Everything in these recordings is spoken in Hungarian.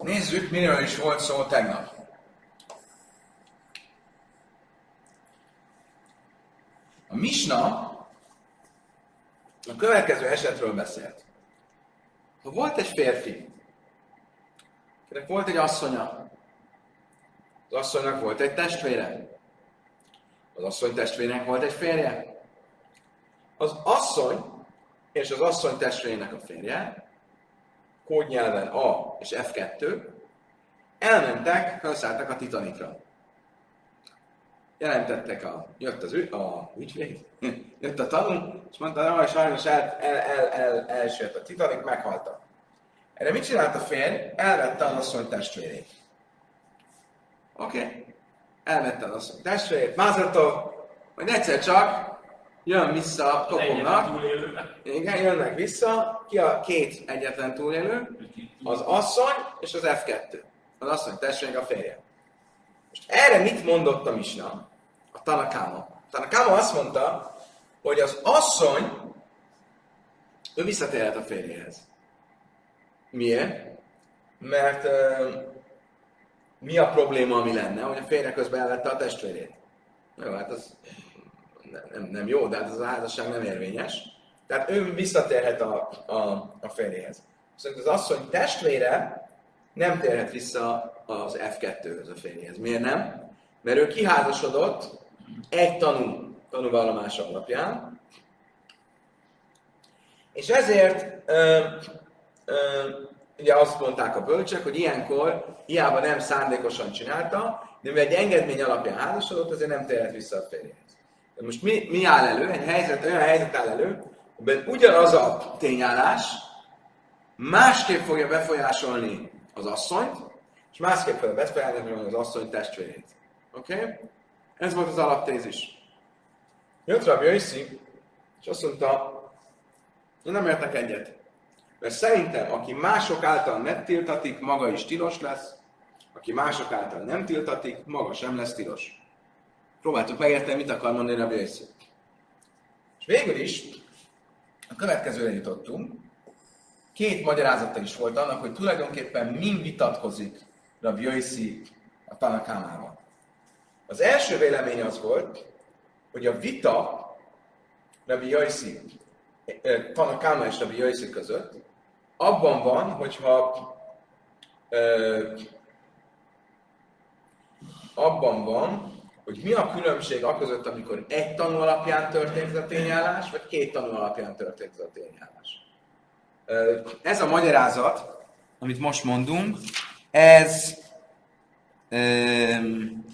Nézzük, miről is volt szó tegnap. A Misna a következő esetről beszélt. Ha volt egy férfi, akinek volt egy asszonya, az asszonynak volt egy testvére, az asszony testvérének volt egy férje, az asszony és az asszony testvérének a férje, kódnyelven A és F2, elmentek, felszálltak a Titanikra. Jelentettek a, jött az ü, a ügyvéd, jött a tanul, és mondta, hogy sajnos el, el, el, el, elsőtt a Titanic, meghaltak. Erre mit csinált a férj? Elvette az asszony testvérét. Oké? Okay? Elvette az asszony testvérét, mázató, majd egyszer csak jön vissza a kopomnak. Igen, jönnek vissza. Ki a két egyetlen túlélő? Az asszony és az F2. Az asszony testvérek a férje. Most erre mit mondott a Misna? A Tanakáma. A Tanakáma azt mondta, hogy az asszony ő visszatérhet a férjéhez. Miért? Mert uh, mi a probléma, ami lenne, hogy a férje közben elvette a testvérét? Jó, hát az nem, nem jó, de hát az a házasság nem érvényes. Tehát ő visszatérhet a, a, a férjéhez. Viszont az asszony testvére nem térhet vissza az F2-höz a férjéhez. Miért nem? Mert ő kiházasodott egy tanú, tanúvallomás alapján, és ezért ö, ö, ugye azt mondták a bölcsek, hogy ilyenkor hiába nem szándékosan csinálta, de mivel egy engedmény alapján házasodott, azért nem térhet vissza a férjéhez. Most mi, mi áll elő? Egy helyzet, olyan helyzet áll elő, hogy ugyanaz a tényállás másképp fogja befolyásolni az asszonyt, és másképp fogja befolyásolni az asszony testvérét. Oké? Okay? Ez volt az alaptézis. Jött Rabbi Yossi, és azt mondta, én nem értek egyet. Mert szerintem, aki mások által megtiltatik, maga is tilos lesz, aki mások által nem tiltatik, maga sem lesz tilos. Próbáltuk megérteni, mit akar mondani a Yossi. És végül is a következőre jutottunk. Két magyarázata is volt annak, hogy tulajdonképpen mind vitatkozik Rabbi Yossi a Tanakámával. Az első vélemény az volt, hogy a vita Rabbi Yossi, eh, Tanakáma és Rabbi Yossi között abban van, hogyha ö, abban van, hogy mi a különbség a között, amikor egy tanú alapján történt a tényállás, vagy két tanú alapján történt a tényállás. Ez a magyarázat, amit most mondunk, ez um,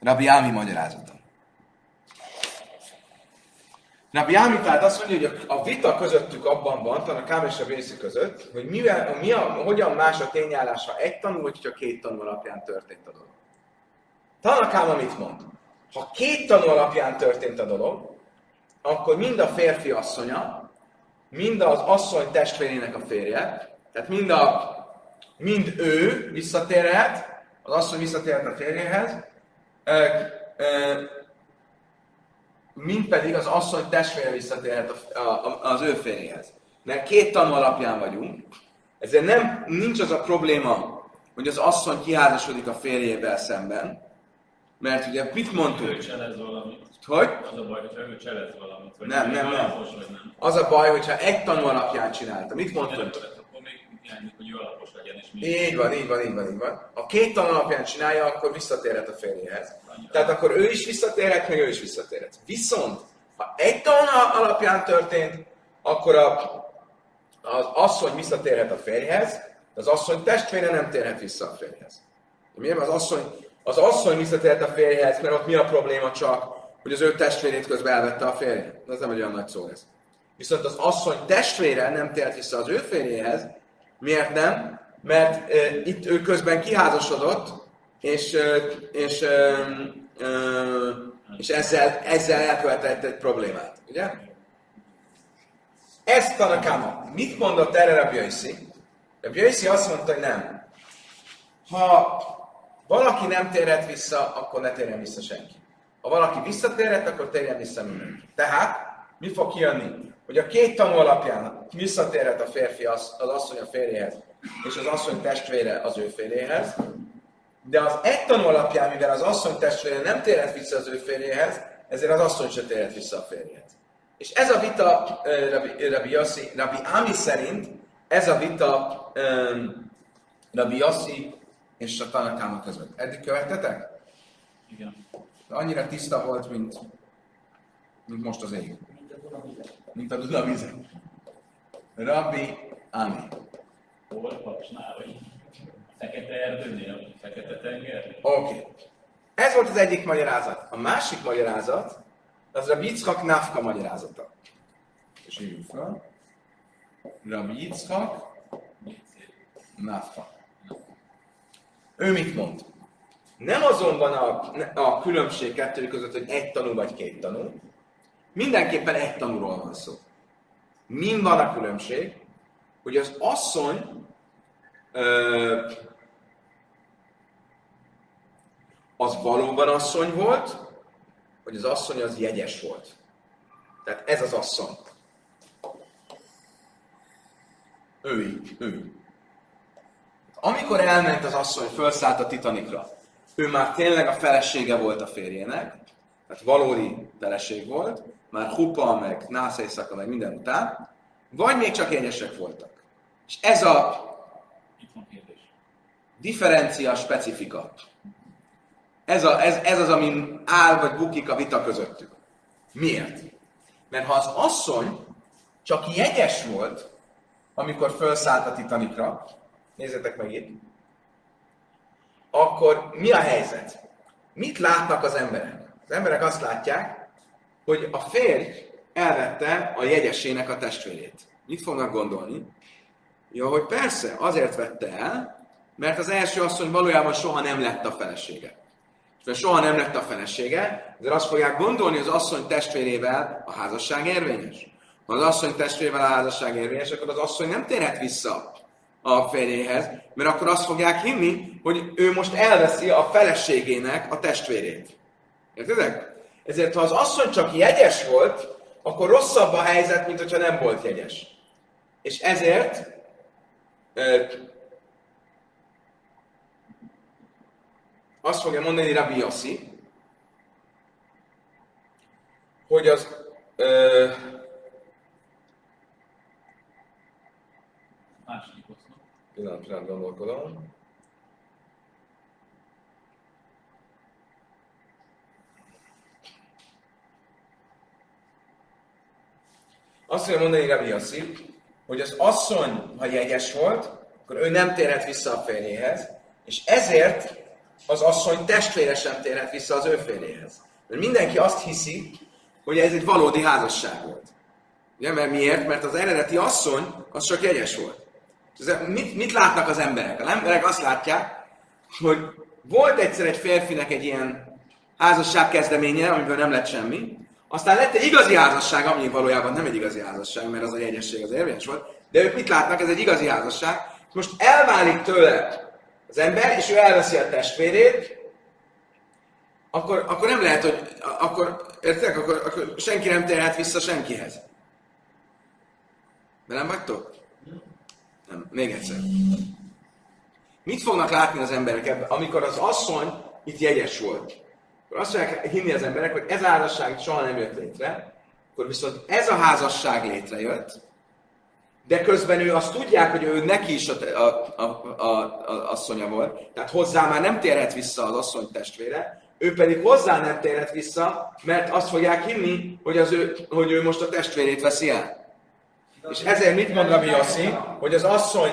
Rabbi Ámi magyarázata. Rabbi Ámi tehát azt mondja, hogy a vita közöttük abban van, a Kám és a Vészi között, hogy mivel, mi a, hogyan más a tényállás, ha egy tanul, vagy ha két tanul alapján történt a dolog. Tanakáma mit mond? Ha két tanul alapján történt a dolog, akkor mind a férfi asszonya, mind az asszony testvérének a férje, tehát mind, a, mind ő visszatérhet, az asszony visszatérhet a férjéhez, mint pedig az asszony testvére visszatérhet az ő férjéhez. Mert két tanú alapján vagyunk, ezért nem, nincs az a probléma, hogy az asszony kiházasodik a férjével szemben, mert ugye mit mondtunk? Ő cselez valamit. Hogy? Az a baj, hogyha ő cselez valamit. Vagy nem, nem, nem. nem. Az a baj, hogyha egy tanú alapján csinálta. Mit mondtunk? Hiányzik, hogy alapos legyen. És így van, így van, így van, így van. Ha két tanú alapján csinálja, akkor visszatérhet a férjéhez. Tehát akkor ő is visszatérhet, meg ő is visszatérhet. Viszont, ha egy tanú alapján történt, akkor a, az asszony visszatérhet a férjhez, de az asszony testvére nem térhet vissza a férjhez. Miért? Az asszony, az asszony visszatérhet a férjhez, mert ott mi a probléma csak, hogy az ő testvérét közben elvette a férje. Ez nem egy olyan nagy szó ez. Viszont az asszony testvére nem tért vissza az ő férjéhez. Miért nem? Mert e, itt ő közben kiházasodott, és, és, és ezzel, ezzel elkövetett egy problémát. Ugye? Ez Tanakama. Mit mondott erre Rabbi Yossi? Rabbi Yossi azt mondta, hogy nem. Ha valaki nem térhet vissza, akkor ne térjen vissza senki. Ha valaki visszatérhet, akkor térjen vissza mindenki. Tehát mi fog kijönni? Hogy a két tanú alapján visszatérhet a férfi az, az asszony a férjéhez, és az asszony testvére az ő férjéhez, de az egy tanú alapján, mivel az asszony testvére nem térhet vissza az ő férjéhez, ezért az asszony se térhet vissza a férjéhez. És ez a vita Rabbi, Rabbi, Yossi, Rabbi Ami szerint, ez a vita um, Rabbi Yossi és a Tanakáma között. Eddig követtetek? Igen. De annyira tiszta volt, mint, mint most az ég. Mint a Duna vize. Rabbi Ami. Hol? Paksnál, vagy Fekete erdőnél? Fekete tenger? Oké. Okay. Ez volt az egyik magyarázat. A másik magyarázat, az Rabbi Yitzchak Nafka magyarázata. És írjuk fel. Rabbi Yitzchak Nafka. Ő mit mond? Nem azonban a, a különbség kettő között, hogy egy tanú vagy két tanú. Mindenképpen egy tanúról van szó. Min van a különbség? Hogy az asszony ö, az valóban asszony volt, hogy az asszony az jegyes volt. Tehát ez az asszony. Ő, ő. Amikor elment az asszony, felszállt a Titanikra, ő már tényleg a felesége volt a férjének, tehát valódi feleség volt, már Hupa, meg Nászaiszaka, meg minden után, vagy még csak jegyesek voltak. És ez a differencia specifika. Ez, a, ez, ez az, amin áll vagy bukik a vita közöttük. Miért? Mert ha az asszony csak jegyes volt, amikor felszállt a Titanikra, nézzétek meg itt, akkor mi a helyzet? Mit látnak az emberek? Az emberek azt látják, hogy a férj elvette a jegyesének a testvérét. Mit fognak gondolni? Ja, hogy persze, azért vette el, mert az első asszony valójában soha nem lett a felesége. Mert soha nem lett a felesége, ezért azt fogják gondolni, hogy az asszony testvérével a házasság érvényes. Ha az asszony testvérével a házasság érvényes, akkor az asszony nem térhet vissza a férjéhez, mert akkor azt fogják hinni, hogy ő most elveszi a feleségének a testvérét. Értedek? Ezért, ha az asszony csak jegyes volt, akkor rosszabb a helyzet, mint hogyha nem volt jegyes. És ezért azt fogja mondani Rabbi Yossi, hogy az ö, Második oszlop. pillanat, pillanat gondolkodom. Azt fogja mondani Rabbi Yossi, hogy az asszony, ha jegyes volt, akkor ő nem térhet vissza a férjéhez, és ezért az asszony testvére sem térhet vissza az ő férjéhez. Mert mindenki azt hiszi, hogy ez egy valódi házasság volt. Ugye, mert miért? Mert az eredeti asszony az csak jegyes volt. Mit, mit látnak az emberek? Az emberek azt látják, hogy volt egyszer egy férfinek egy ilyen házasság kezdeménye, amiből nem lett semmi, aztán lett egy igazi házasság, ami valójában nem egy igazi házasság, mert az a jegyesség az érvényes volt, de ők mit látnak? Ez egy igazi házasság. Most elválik tőle az ember, és ő elveszi a testvérét, akkor, akkor nem lehet, hogy akkor, értek? Akkor, akkor senki nem térhet vissza senkihez. De nem vagytok? Nem. Még egyszer. Mit fognak látni az emberek ebben? Amikor az asszony itt jegyes volt, akkor azt fogják hinni az emberek, hogy ez házasság soha nem jött létre, akkor viszont ez a házasság létrejött, de közben ő azt tudják, hogy ő neki is a, a, a, a, a asszonya volt, tehát hozzá már nem térhet vissza az asszony testvére, ő pedig hozzá nem térhet vissza, mert azt fogják hinni, hogy, az ő, hogy ő most a testvérét veszi el. És ezért mit mond Rabbi Yossi, hogy az asszony,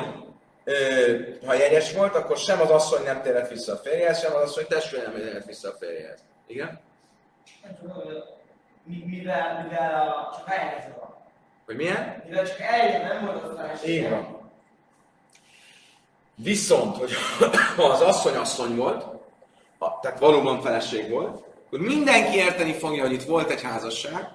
ha jegyes volt, akkor sem az asszony nem térhet vissza a férjehez, sem az asszony testvére nem térhet vissza a férjehez. Igen? Mivel, mivel a, csak van. Hogy milyen? Mivel csak eljegyző nem volt a feleség. Így van. Viszont, hogy ha az asszony asszony volt, tehát valóban feleség volt, akkor mindenki érteni fogja, hogy itt volt egy házasság,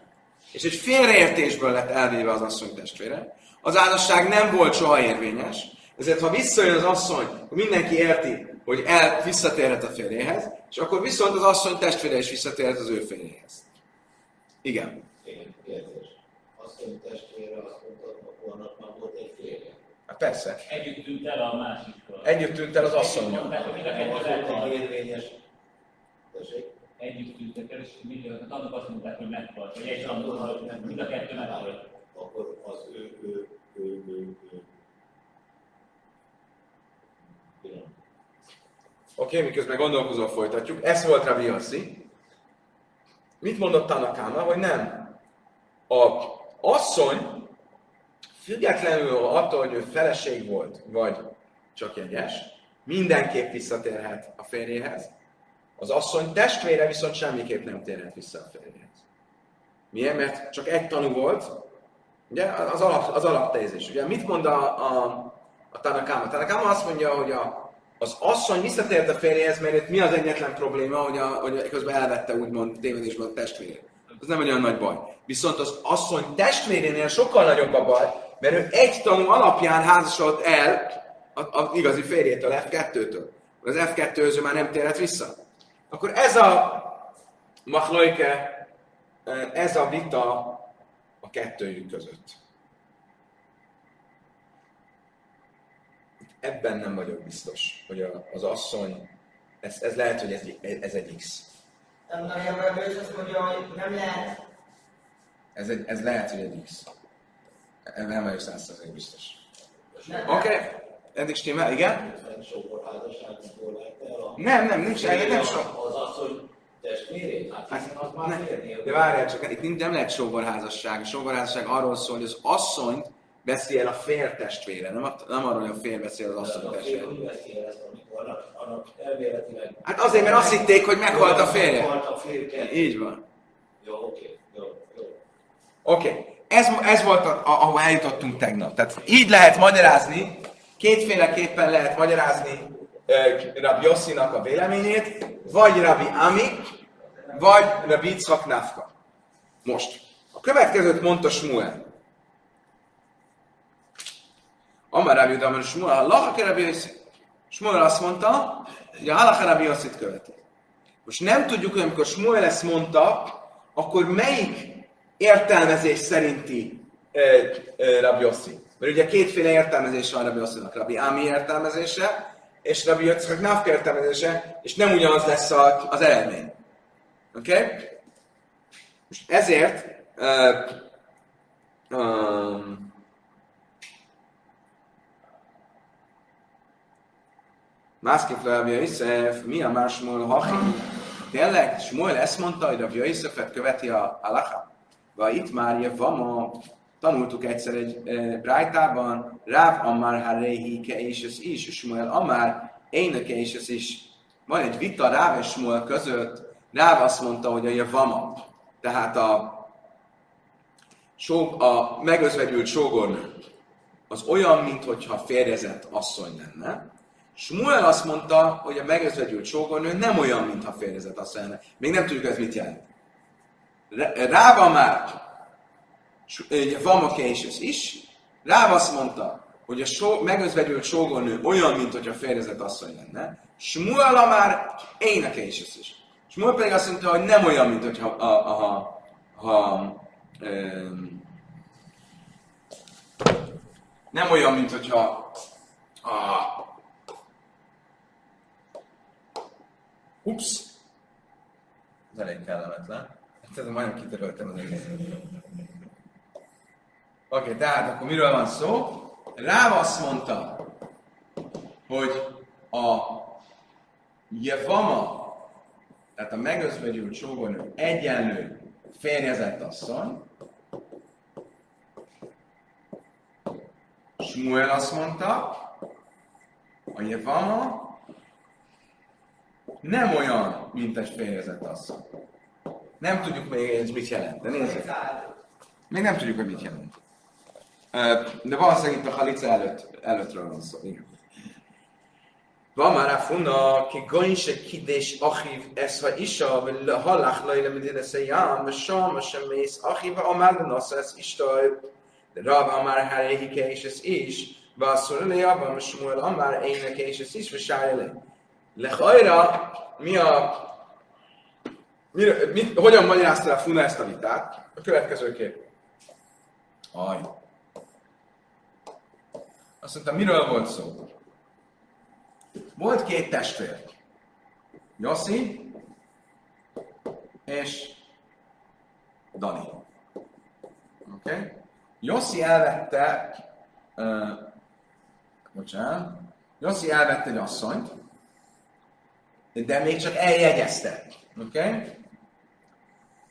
és egy félreértésből lett elvéve az asszony testvére. Az házasság nem volt soha érvényes, ezért ha visszajön az asszony, akkor mindenki érti, hogy el visszatérhet a férjéhez, és akkor viszont az asszony testvére is visszatérhet az ő férjéhez. Igen. Igen, asszony testvére azt mondta, hogy annak már volt egy férje. Hát persze. Együtt tűnt el a másikkal. Együtt tűnt el az asszonyom. Érvényes. Tessék? Együtt tűntek el, és mind a annak azt mondták, hogy meghalt. Vagy egy annak, mind a kettő meghalt. Akkor az ő, ő, ő, ő, ő. Oké, okay, miközben gondolkozol, folytatjuk. Ez volt Rabbi Yossi. Mit mondott Tanakáma, hogy nem. A asszony függetlenül attól, hogy ő feleség volt, vagy csak jegyes, mindenképp visszatérhet a férjéhez. Az asszony testvére viszont semmiképp nem térhet vissza a férjéhez. Miért? Mert csak egy tanú volt, ugye, az, alap, az alaptézés. Ugye, mit mond a, a, a Tanakáma? Tanakáma azt mondja, hogy a, az asszony visszatért a férjéhez, mert mi az egyetlen probléma, hogy, a, hogy közben elvette úgymond tévedésben a testvérét. Az nem olyan nagy baj. Viszont az asszony testvérénél sokkal nagyobb a baj, mert ő egy tanú alapján házasodott el az igazi férjétől, F2-től. Az F2-höz ő már nem térhet vissza. Akkor ez a machlojke, ez a vita a kettőjük között. Ebben nem vagyok biztos, hogy az asszony, ez, ez lehet, hogy ez, ez egy X. Nem, nem, nem, ő is azt mondja, hogy nem lehet. Ez, egy, ez lehet, hogy egy X. Nem vagyok százszerzően biztos. Oké, okay. eddig stimmel, igen? A... Nem, nem, nincs, nem, nem sok. Az asszony testvérét? Hát hiszen az már Ne, de várjál csak, itt nem- nem lehet sógorházasság. A sógorházasság arról szól, hogy az asszonyt veszi el a fér testvére, nem, a, nem arról, hogy a fér veszi el az asszony A fél testvére. Annak, annak elméletileg... Hát azért, mert azt hitték, hogy meghalt a férje. Meghalt a férje. Így van. Jó, oké, jó, jó. Oké, okay. ez, ez volt, a, a, ahol eljutottunk tegnap. Tehát így lehet magyarázni, kétféleképpen lehet magyarázni uh, Rabbi Yossinak a véleményét, vagy Rabbi Ami, vagy Rabbi Yitzhak Nafka. Most. A következőt mondta Smuel. Amar Rabbi Udaman Smuel, ha lacha Rabbi Yossi. Smuel azt mondta, hogy a halacha Rabbi Yossit követi. Most nem tudjuk, hogy amikor Smuel ezt mondta, akkor melyik értelmezés szerinti ö, ö, Rabbi Yossi? Mert ugye kétféle értelmezés van Rabbi Yossinak. Rabbi Ami értelmezése, és Rabbi Yitzhak Nafka értelmezése, és nem ugyanaz lesz a, az eredmény. Oké? Okay? Most ezért uh, um, másképp Rabbi Yosef, mi a más Hachi? Tényleg, Smuel ezt mondta, hogy Rabbi Yosefet követi a halacha? Vagy itt már Javama, tanultuk egyszer egy e, Brájtában, Ráv Amár Harehi és ez is, Smuel Amár Éneke és ez is. Van egy vita Ráv és Smuel között, Ráv azt mondta, hogy a Javama, tehát a, só, a megözvegyült sógornő, az olyan, mintha férjezett asszony lenne. Smuel azt mondta, hogy a megözvegyült sógornő nem olyan, mintha férjezett asszony lenne. Még nem tudjuk, ez mit jelent. Ráva már, Vamakeisus is, Ráv azt mondta, hogy a só, megözvegyült sógornő olyan, mint hogyha férjezett asszony lenne. Smuel már énekeisus is. Smuel pedig azt mondta, hogy nem olyan, mint hogyha a, a, a, a, um, nem olyan, mint hogyha a, ups, ez elég kellemetlen. Hát ez majdnem kitöröltem az egészet. Oké, okay, tehát akkor miről van szó? Ráv azt mondta, hogy a Jevama, tehát a megözvegyült sógornő egyenlő férjezett asszony, Smuel azt mondta, a Jevama nem olyan, mint egy férjezett asszony. Nem tudjuk még, ez mit jelent, de nézzük. Még nem tudjuk, hogy mit jelent. De valószínűleg itt a halica előtt, előttről van szó. Igen. Van már a funa, ki goinse kidés achiv esha isha, hallach lajle medine szejám, sam, sem mész achiv, amár de nosza ez istaj, de rab amár herehike és ez is, vászol le jabban, smuel amár éneke és ez is, vesárja le. Lehajra, mi a Mire, mit, hogyan magyarázta a Funa ezt a vitát? A következőképp. Aj. Azt mondta, miről volt szó? Volt két testvér. Jossi és Dani. Oké? Okay? Jossi elvette, uh, bocsánat, Jossi elvette egy asszonyt, de még csak eljegyezte. Oké? Okay?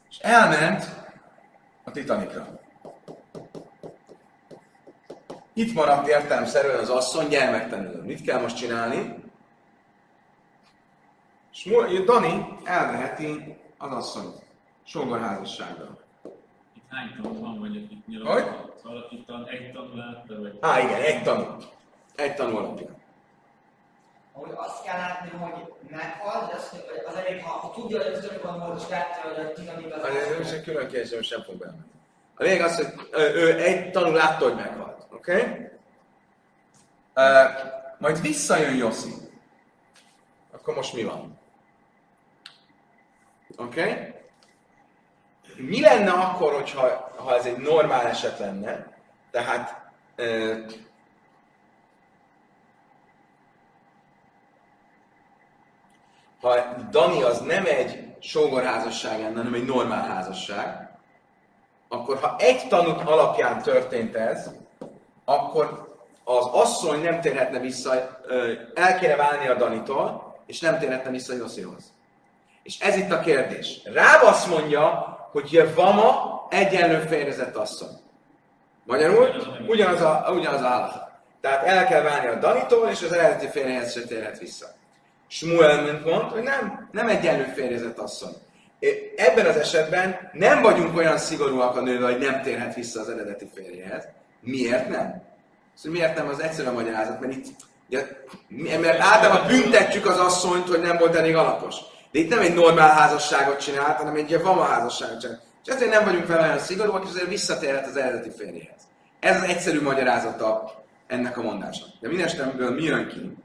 És elment a Titanikra. Itt maradt értelemszerűen az asszony gyermektelenül. Mit kell most csinálni? És Dani elveheti az asszonyt sógorházassággal. Itt hány tanul van, vagy itt nyilag? Hogy? Szóval itt tan, egy tanul látta, vagy? Á, igen, egy tanú. Egy tanú alapján. Hogy azt kell látni, hogy meghal, de azt, hogy az elég, ha, ha tudja, hogy az önökben volt, és látta, hogy a titanik az... Egy külön kérdés, most sem fog bemenni. A lényeg az, hogy ő egy tanú látta, hogy meghalt. Oké? Okay? Uh, majd visszajön Jossi. Akkor most mi van? Oké? Okay? Mi lenne akkor, hogyha, ha ez egy normál eset lenne? Tehát uh, ha Dani az nem egy sógorházasság lenne, hanem egy normál házasság, akkor ha egy tanút alapján történt ez, akkor az asszony nem térhetne vissza, el kéne válni a Danitól, és nem térhetne vissza Joszihoz. És ez itt a kérdés. Ráb azt mondja, hogy Jevama egyenlő férjezett asszony. Magyarul ugyanaz a, ugyanaz a állat. Tehát el kell válni a Danitól, és az eredeti férjehez se térhet vissza. Smuel mint mond, hogy nem, nem egyenlő férjezett asszony. Ebben az esetben nem vagyunk olyan szigorúak a nővel, hogy nem térhet vissza az eredeti férjehez. Miért nem? Szóval miért nem az egyszerű a magyarázat? Mert itt, ugye, mert általában büntetjük az asszonyt, hogy nem volt elég alapos. De itt nem egy normál házasságot csinált, hanem egy vama házasságot csinált. És ezért nem vagyunk vele olyan szigorúak, és azért visszatérhet az eredeti férjéhez. Ez az egyszerű magyarázata ennek a mondásnak. De minden mi jön ki?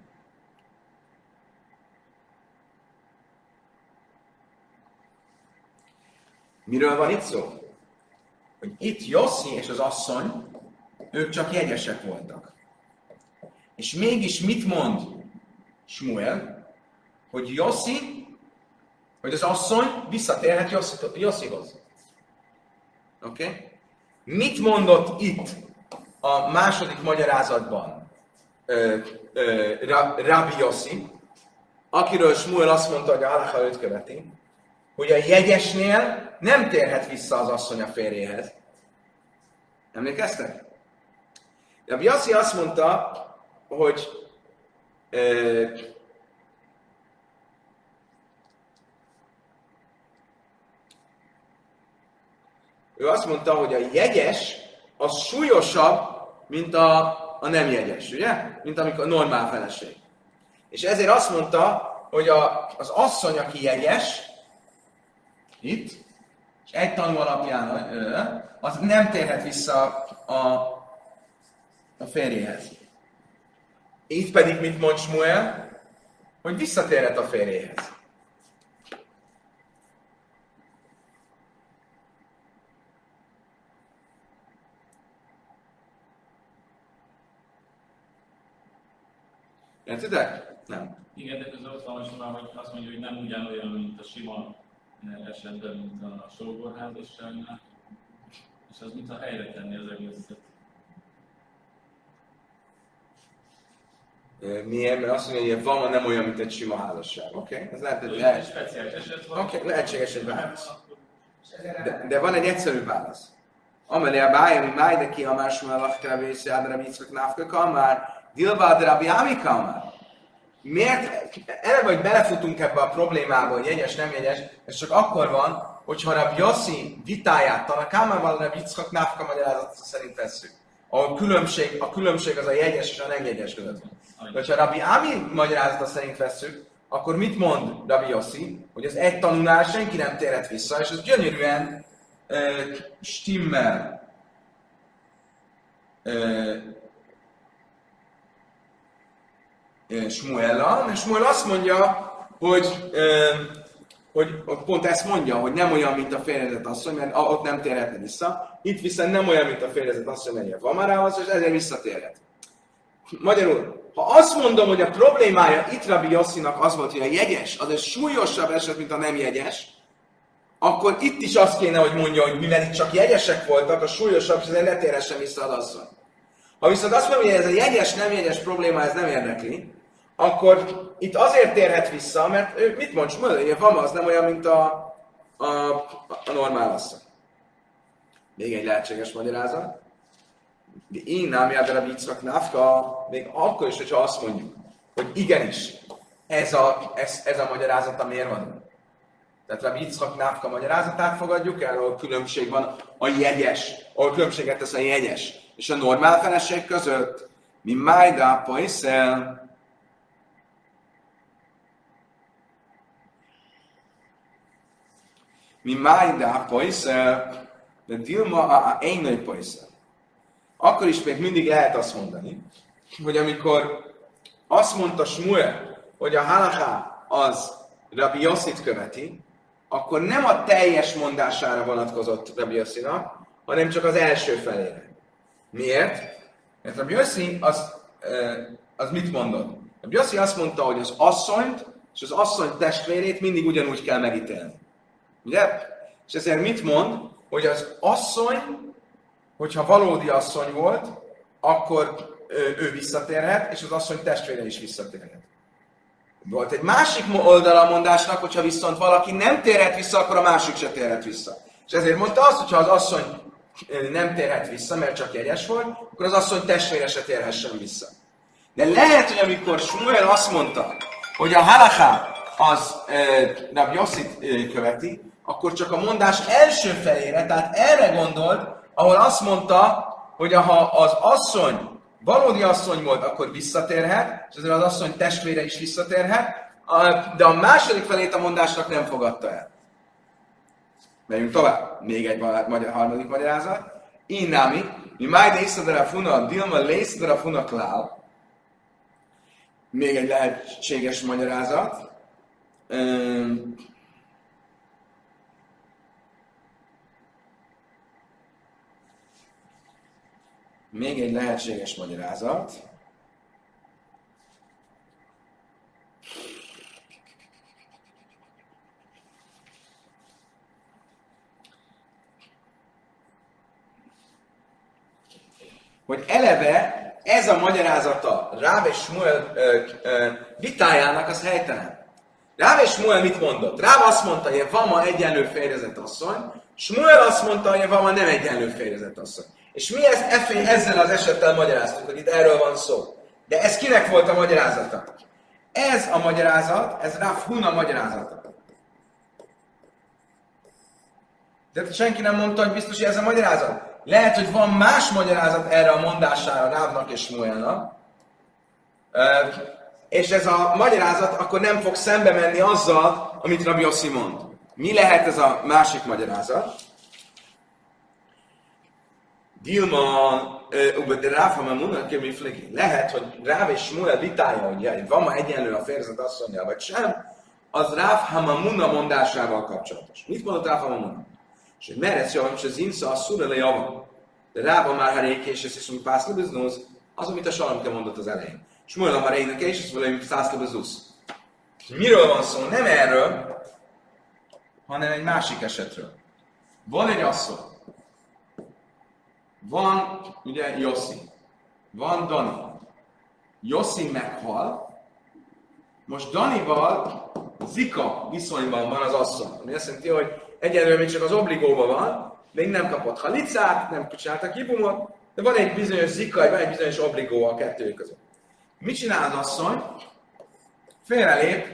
Miről van itt szó? Hogy itt Jossi és az asszony, ők csak jegyesek voltak. És mégis mit mond Smuel? Hogy Jossi, hogy az asszony visszatérhet Jossihoz. Oké? Okay? Mit mondott itt a második magyarázatban ö, ö, Rabbi Yossi, akiről Smuel azt mondta, hogy a halacha követi, hogy a jegyesnél nem térhet vissza az asszony a férjéhez. Emlékeztek? De Biassi azt mondta, hogy ö, ő azt mondta, hogy a jegyes az súlyosabb, mint a, a nem jegyes, ugye? Mint amikor a normál feleség. És ezért azt mondta, hogy a, az asszony, aki jegyes, itt, egy tanú alapján az nem térhet vissza a, a férjéhez. Itt pedig mit mond Smuel? Hogy visszatérhet a férjéhez. Értitek? Nem. Igen, de közben ott van hogy azt mondja, hogy nem ugyanolyan, mint a sima esetben, mint a sógorházasságnál, és az mintha helyre tenni az egészet. Miért? Mert azt mondja, hogy van, nem olyan, mint egy sima házasság. Oké? Okay? Ez lehet, hogy lehet. speciális eset van. Oké, okay, lehetséges egy válasz. De, de, van egy egyszerű válasz. Amelé a bájami máj, de ki a másmú a laktevész, jádra viccvek návka kamár, dilbád rabbi ami kamár miért, eleve, hogy belefutunk ebbe a problémába, hogy jegyes, nem jegyes, ez csak akkor van, hogyha a Yossi vitáját Tanakámával a Yitzchak Náfka magyarázat szerint vesszük. A különbség, a különbség az a jegyes és a nem jegyes között. De hogyha Rabbi Ami magyarázata szerint vesszük, akkor mit mond Rabbi Yossi? Hogy az egy tanulnál senki nem térhet vissza, és ez gyönyörűen uh, stimmel uh, Smuellal, és Smuel azt mondja, hogy, hogy pont ezt mondja, hogy nem olyan, mint a férjezett asszony, mert ott nem térhetne vissza. Itt viszont nem olyan, mint a férjezett asszony, mert van már és ezért visszatérhet. Magyarul, ha azt mondom, hogy a problémája itt Rabbi Yossinak az volt, hogy a jegyes, az egy súlyosabb eset, mint a nem jegyes, akkor itt is azt kéne, hogy mondja, hogy mivel itt csak jegyesek voltak, a súlyosabb, és ezért ne térhessen vissza az asszony. Ha viszont azt mondja, hogy ez a jegyes, nem jegyes probléma, ez nem érdekli, akkor itt azért térhet vissza, mert ő mit mond, mondja, hogy a az nem olyan, mint a, a, a normál asszony. Még egy lehetséges magyarázat. De én nem jár a bicrak nafka, még akkor is, hogyha azt mondjuk, hogy igenis, ez a, ez, ez a magyarázat, amiért van. Tehát Rabbi Yitzchak Nafka magyarázatát fogadjuk el, ahol különbség van a jegyes, ahol különbséget tesz a jegyes és a normál feleség között. Mi májda poiszel. Mi májda poiszel, de Dilma a énői poiszel. Akkor is még mindig lehet azt mondani, hogy amikor azt mondta Smuel, hogy a halaká az Rabbi Yossit követi, akkor nem a teljes mondására vonatkozott Rabbi Yossinak, hanem csak az első felére. Miért? Mert Rabbi Yossi az, az mit mondott? Rabbi Yossi azt mondta, hogy az asszonyt és az asszony testvérét mindig ugyanúgy kell megítélni. Ugye? És ezért mit mond? Hogy az asszony, hogyha valódi asszony volt, akkor ő visszatérhet, és az asszony testvére is visszatérhet. Volt egy másik oldala a mondásnak, hogyha viszont valaki nem térhet vissza, akkor a másik se térhet vissza. És ezért mondta azt, hogyha az asszony nem térhet vissza, mert csak jegyes volt, akkor az asszony testvére se térhessen vissza. De lehet, hogy amikor Smuel azt mondta, hogy a halaká az e, Rab követi, akkor csak a mondás első felére, tehát erre gondolt, ahol azt mondta, hogy ha az asszony valódi asszony volt, akkor visszatérhet, és ezért az asszony testvére is visszatérhet, de a második felét a mondásnak nem fogadta el. Megyünk tovább. Még egy magyar, harmadik magyarázat. Innámi, mi májde iszadra funa, dilma lészadra funa klál. Még egy lehetséges magyarázat. Üm, Még egy lehetséges magyarázat. Hogy eleve ez a magyarázata Ráv és Smuel vitájának az helytelen. Ráv és Smuel mit mondott? Ráv azt mondta, hogy van ma egyenlő férjezett asszony, Smuel azt mondta, hogy van ma nem egyenlő férjezett asszony. És mi ezt effény ezzel az esettel magyaráztuk, hogy itt erről van szó. De ez kinek volt a magyarázata? Ez a magyarázat, ez Rav Huna magyarázata. De senki nem mondta, hogy biztos, hogy ez a magyarázat. Lehet, hogy van más magyarázat erre a mondására Rávnak és Smuelnak, és ez a magyarázat akkor nem fog szembe menni azzal, amit Rabbi Yossi mond. Mi lehet ez a másik magyarázat? Dilma, Ráfa Mamuna Kemiflegi. Lehet, hogy Ráv és Smuel vitája, hogy van ma egyenlő a férjezet asszonyjal, vagy sem, az Ráv Hamamuna mondásával kapcsolatos. Mit mondott Ráv Hamamuna? És hogy meresz javam, és az insza a szurele javam. De Ráva már ha rékés, és iszunk pászlöböznóz, az, amit a Salamke mondott az elején. Smuel már énekes, és valami szászlöbözúsz. Miről van szó? Nem erről, hanem egy másik esetről. Van egy asszony, van ugye Jossi, van Dani. Jossi meghal, most Danival Zika viszonyban van az asszony, ami azt jelenti, hogy egyelőre még csak az obligóban van, még nem kapott halicát, nem csinálta kibumot, de van egy bizonyos zika, van egy bizonyos obligó a kettő között. Mit csinál az asszony? Félrelép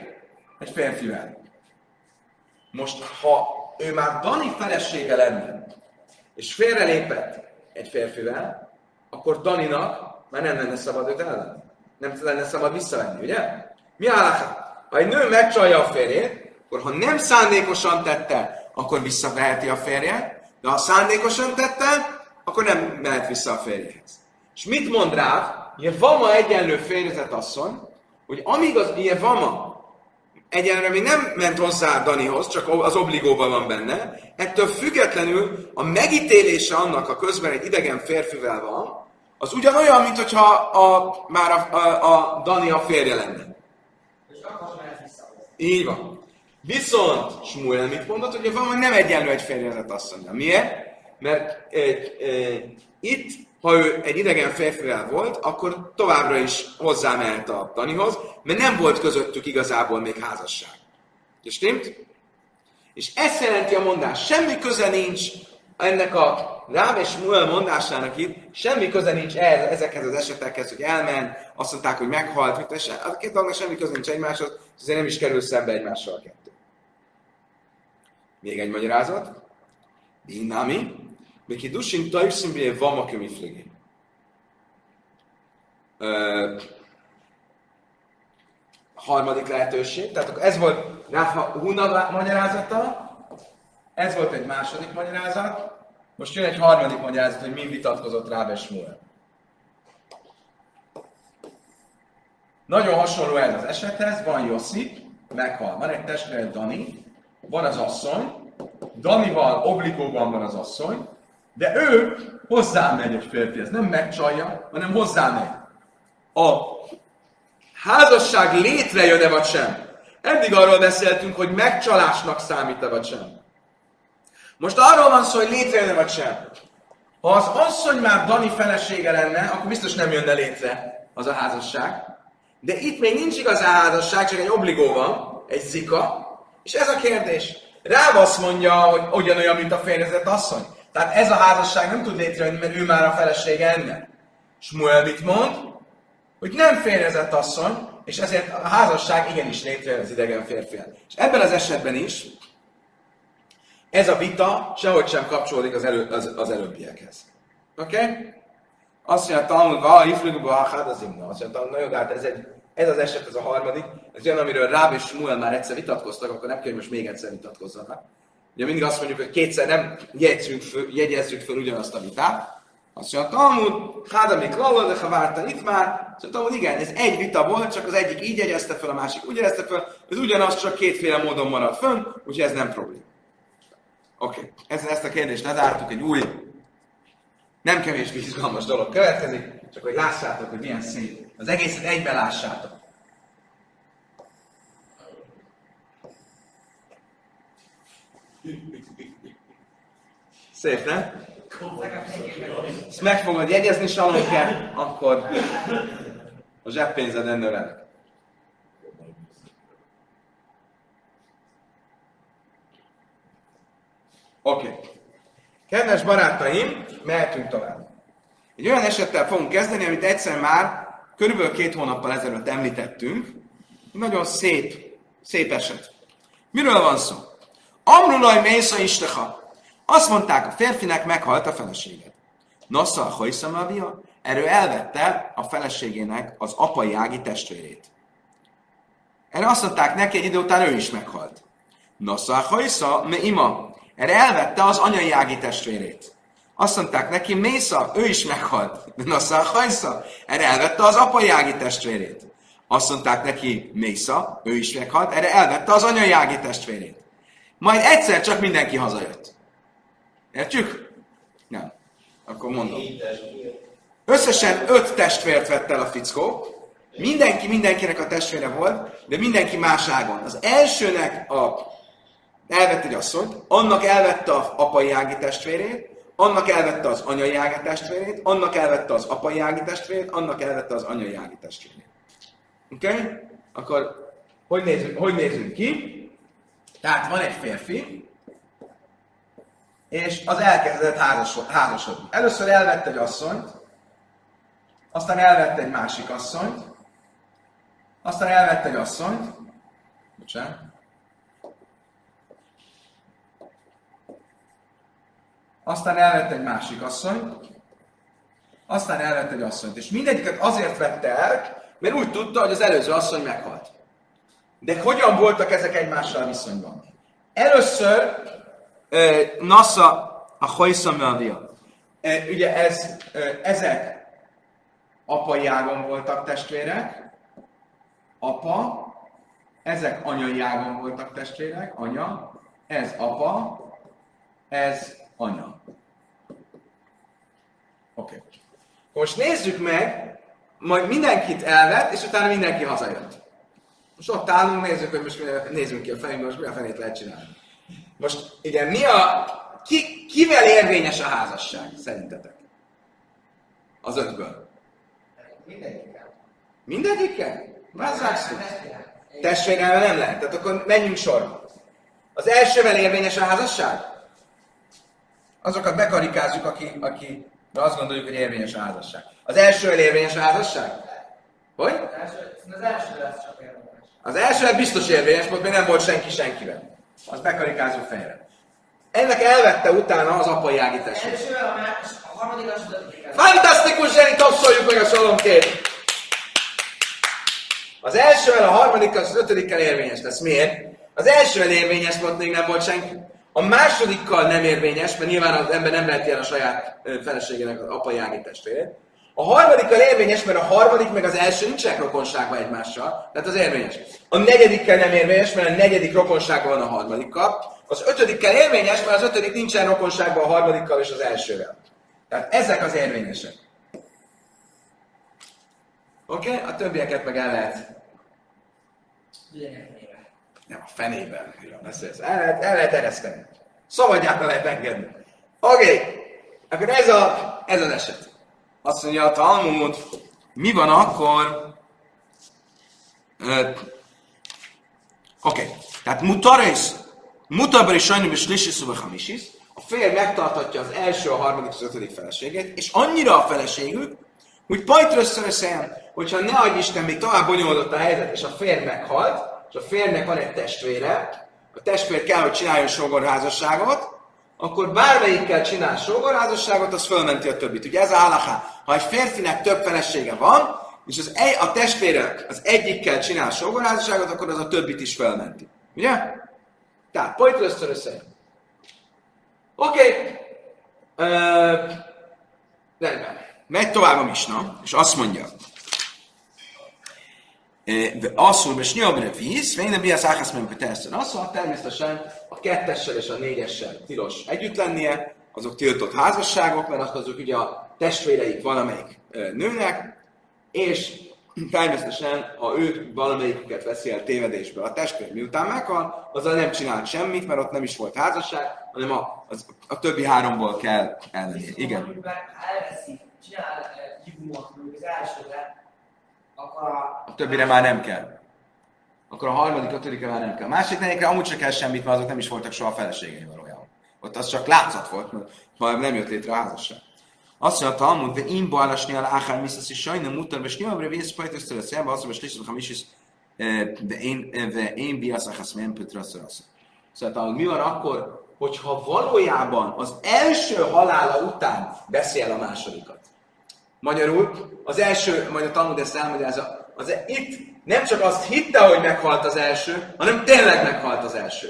egy férfivel. Most, ha ő már Dani felesége lenne, és félrelépett egy férfivel, akkor Daninak már nem lenne szabad őt ellen. Nem lenne szabad visszavenni, ugye? Mi áll Ha egy nő megcsalja a férjét, akkor ha nem szándékosan tette, akkor visszaveheti a férje, de ha szándékosan tette, akkor nem mehet vissza a férjehez. És mit mond rá? Ilyen vama egyenlő férjezet asszony, hogy amíg az ilyen vama egyenlőre még nem ment hozzá Danihoz, csak az obligóban van benne. Ettől függetlenül a megítélése annak, a közben egy idegen férfivel van, az ugyanolyan, mint hogyha a, már a, a, a Dani a férje lenne. És akkor. Így van. Viszont Smuel mit mondott, hogy van, hogy nem egyenlő egy férjezet asszonyra. Miért? Mert egy, e, itt, ha ő egy idegen férfivel volt, akkor továbbra is hozzámehet a Danihoz, mert nem volt közöttük igazából még házasság. És stimmt? És ezt jelenti a mondás. Semmi köze nincs ennek a Ráv és Muel mondásának itt, semmi köze nincs ehhez, ezekhez az esetekhez, hogy elment, azt mondták, hogy meghalt, mit eset. A két dolognak semmi köze nincs egymáshoz, ezért nem is kerül szembe egymással a kettő. Még egy magyarázat. Dinami. Miki dusin tajszim bie vama kemiflegi. Harmadik lehetőség. Tehát akkor ez volt Ráfa Huna magyarázata, ez volt egy második magyarázat, most jön egy harmadik magyarázat, hogy mi vitatkozott rá Besmuel. Nagyon hasonló ez az esethez, van Jossi, meghal, van egy testvére Dani, van az asszony, Danival obligóban van az asszony, de ő hozzámegy egy férfi, ez nem megcsalja, hanem hozzámegy. A házasság létrejön-e vagy sem? Eddig arról beszéltünk, hogy megcsalásnak számít-e vagy sem. Most arról van szó, hogy létrejön vagy sem. Ha az asszony már Dani felesége lenne, akkor biztos nem jönne létre az a házasság. De itt még nincs igazán házasság, csak egy obligó van, egy zika. És ez a kérdés. Ráv azt mondja, hogy ugyanolyan, mint a férjezett asszony. Tehát ez a házasság nem tud létrejönni, mert ő már a felesége ennek. Smuel mit mond? Hogy nem férjezett asszony, és ezért a házasság igenis létrejön az idegen férfián. És ebben az esetben is ez a vita sehogy sem kapcsolódik az, elő, az, az előbbiekhez. Oké? Okay? Azt mondja, Talmud, va, iflugba, hát az imna. Azt mondja, na jó, de hát ez, egy, ez az eset, ez a harmadik. Ez olyan, amiről Ráb és Smuel már egyszer vitatkoztak, akkor nem kell, hogy most még egyszer vitatkozzanak. Ugye mindig azt mondjuk, hogy kétszer nem jegyzünk föl, jegyezzük föl ugyanazt a vitát. Azt mondja, Talmud, hát amik lalla, de ha várta itt már, szóval Talmud, igen, ez egy vita volt, csak az egyik így jegyezte föl, a másik úgy jegyezte föl, ez ugyanaz, csak kétféle módon marad fönn, úgyhogy ez nem probléma. Oké, okay. ezzel ezt a kérdést lezártuk, egy új, nem kevés izgalmas dolog következik, csak hogy lássátok, hogy milyen szép. Az egészet egybe lássátok. Szép, nem? Ezt meg fogod jegyezni, Salonke, akkor a zseppénzed ennőre. Oké. Okay. Kedves barátaim, mehetünk tovább. Egy olyan esettel fogunk kezdeni, amit egyszer már körülbelül két hónappal ezelőtt említettünk. Nagyon szép, szép eset. Miről van szó? Amrulaj Mésza Isteha. Azt mondták, a férfinek meghalt a feleséget. Nosza a hajszamavia, erről elvette a feleségének az apai ági testvérét. Erre azt mondták neki, egy idő után ő is meghalt. Nosza a hajsza, me ima, erre elvette az anyai ági testvérét. Azt mondták neki, Mésza, ő is meghalt. Nasza Hajsza, erre elvette az apai ági testvérét. Azt mondták neki, Mésza, ő is meghalt, erre elvette az anyai ági testvérét. Majd egyszer csak mindenki hazajött. Értjük? Nem. Akkor mondom. Összesen öt testvért vett el a fickó. Mindenki mindenkinek a testvére volt, de mindenki más ágon. Az elsőnek a elvett egy asszonyt, annak elvette az apai ági testvérét, annak elvette az anyai ági testvérét, annak elvette az apai ági testvérét, annak elvette az anyai ági testvérét. Oké? Okay? Akkor hogy nézünk, hogy nézünk ki? Tehát van egy férfi, és az elkezdett házasodni. Először elvette egy asszonyt, aztán elvette egy másik asszonyt, aztán elvette egy asszonyt, bocsánat, aztán elvett egy másik asszonyt, aztán elvett egy asszonyt. És mindegyiket azért vette el, mert úgy tudta, hogy az előző asszony meghalt. De hogyan voltak ezek egymással viszonyban? Először Nassa a Hojszamavia. Uh, ugye ez, ezek apai ágon voltak testvérek, apa, ezek anyai ágon voltak testvérek, anya, ez apa, ez anya. Oké. Okay. Most nézzük meg, majd mindenkit elvett, és utána mindenki hazajött. Most ott állunk, nézzük, hogy most nézzünk ki a fejünkbe, most mi a fenét lehet csinálni. Most igen, mi a, ki, kivel érvényes a házasság, szerintetek? Az ötből. Mindegyikkel. Mindegyikkel? Vázzák Testvérem. Testvéremmel nem lehet. Tehát akkor menjünk sorba. Az elsővel érvényes a házasság? Azokat bekarikázzuk, aki, aki de azt gondoljuk, hogy érvényes a házasság. Az elsővel érvényes a házasság? Hogy? Az első, az első lesz csak érdemes. Az első biztos érvényes mert nem volt senki senkivel. Az bekarikázunk fejre. Ennek elvette utána az apai ági Az testvér. elsővel a, más, a harmadik az az ötödik. Fantasztikus, Zseni, tapsoljuk meg a salomkét! Az elsővel, a harmadik, az ötödikkel érvényes lesz. Miért? Az elsővel érvényes volt, még nem volt senki. A másodikkal nem érvényes, mert nyilván az ember nem lehet ilyen a saját feleségének az apai ági testvérét. A harmadikkal érvényes, mert a harmadik meg az első nincsenek rokonságban egymással, tehát az érvényes. A negyedikkel nem érvényes, mert a negyedik rokonságban van a harmadikkal. Az ötödikkel érvényes, mert az ötödik nincsen rokonságban a harmadikkal és az elsővel. Tehát ezek az érvényesek. Oké? Okay? A többieket meg el lehet néve. Nem, a fenében, miről beszélsz. El lehet, el lehet ereszteni. Szabadjára lehet engedni. Oké, okay. akkor ez, a, ez az eset. Azt mondja a Talmud, mi van akkor? Oké, okay. tehát mutarész, mutabari sajnum és hamisis, a férj megtartatja az első, a harmadik, az ötödik feleségét, és annyira a feleségük, hogy pajtrösszöröszeljen, hogyha ne adj Isten, még tovább bonyolódott a helyzet, és a férj meghalt, és a férnek van egy testvére, a testvér kell, hogy csináljon sógorházasságot, akkor bármelyikkel csinál sógorházasságot, az fölmenti a többit. Ugye ez a halaká. Ha egy férfinek több felesége van, és az egy, a testvérek az egyikkel csinál sógorházasságot, akkor az a többit is fölmenti. Ugye? Tehát, pojtlösztör összejön. Oké. Okay. Rendben. Megy tovább a misna, és azt mondja, Asszul, és nyilván víz, végre mi az áhász teljesen. Azt mondja, természetesen a kettessel és a négyessel tilos együtt lennie, azok tiltott házasságok, mert azok ugye a testvéreik valamelyik ö, nőnek, és természetesen, ha ők valamelyiküket veszi el tévedésbe a testvér miután meghal, azzal nem csinált semmit, mert ott nem is volt házasság, hanem a, az, a többi háromból kell ellenni. Igen. Ha elveszi, csinál eh, hibumot mondjuk az elsőre, akkor a... A többire már nem kell. Akkor a harmadik, ötödikre már nem kell. A másik negyedikre amúgy se kell semmit, mert azok nem is voltak soha feleségei valójában. Ott az csak látszat volt, mert ha nem jött létre a házasság. Azt mondja, Talmud, de én bajlasni al áhár miszasz is sajna mutar, és nyilván vész pajtos tőle szembe, azt mondja, hogy ha is de én, de én biaszachasz men petraszarasz. Szóval mi van akkor, hogyha valójában az első halála után beszél a másodikat? Magyarul, az első, majd a Talmud ezt elmagyarázza, az, itt nem csak azt hitte, hogy meghalt az első, hanem tényleg meghalt az első.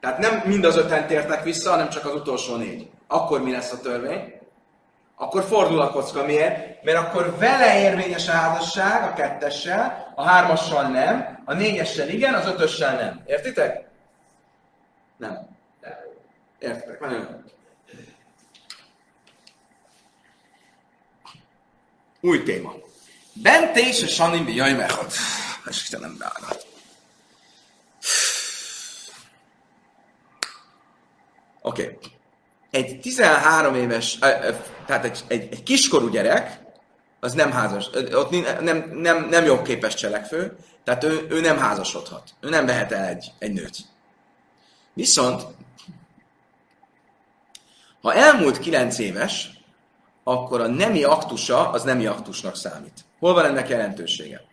Tehát nem mind az öten tértek vissza, hanem csak az utolsó négy. Akkor mi lesz a törvény? Akkor fordul a kocka. Miért? Mert akkor vele érvényes a házasság, a kettessel, a hármassal nem, a négyessel igen, az ötössel nem. Értitek? Nem. Értitek? Nagyon jó. Új téma. Bente és a Sanim jaj mechad. Istenem beállat. Oké. Okay. Egy 13 éves, tehát egy, egy, egy kiskorú gyerek, az nem házas, ott nem, nem, nem jogképes cselekvő, tehát ő, ő nem házasodhat. Ő nem vehet el egy, egy nőt. Viszont, ha elmúlt 9 éves, akkor a nemi aktusa az nemi aktusnak számít. Hol van ennek jelentősége?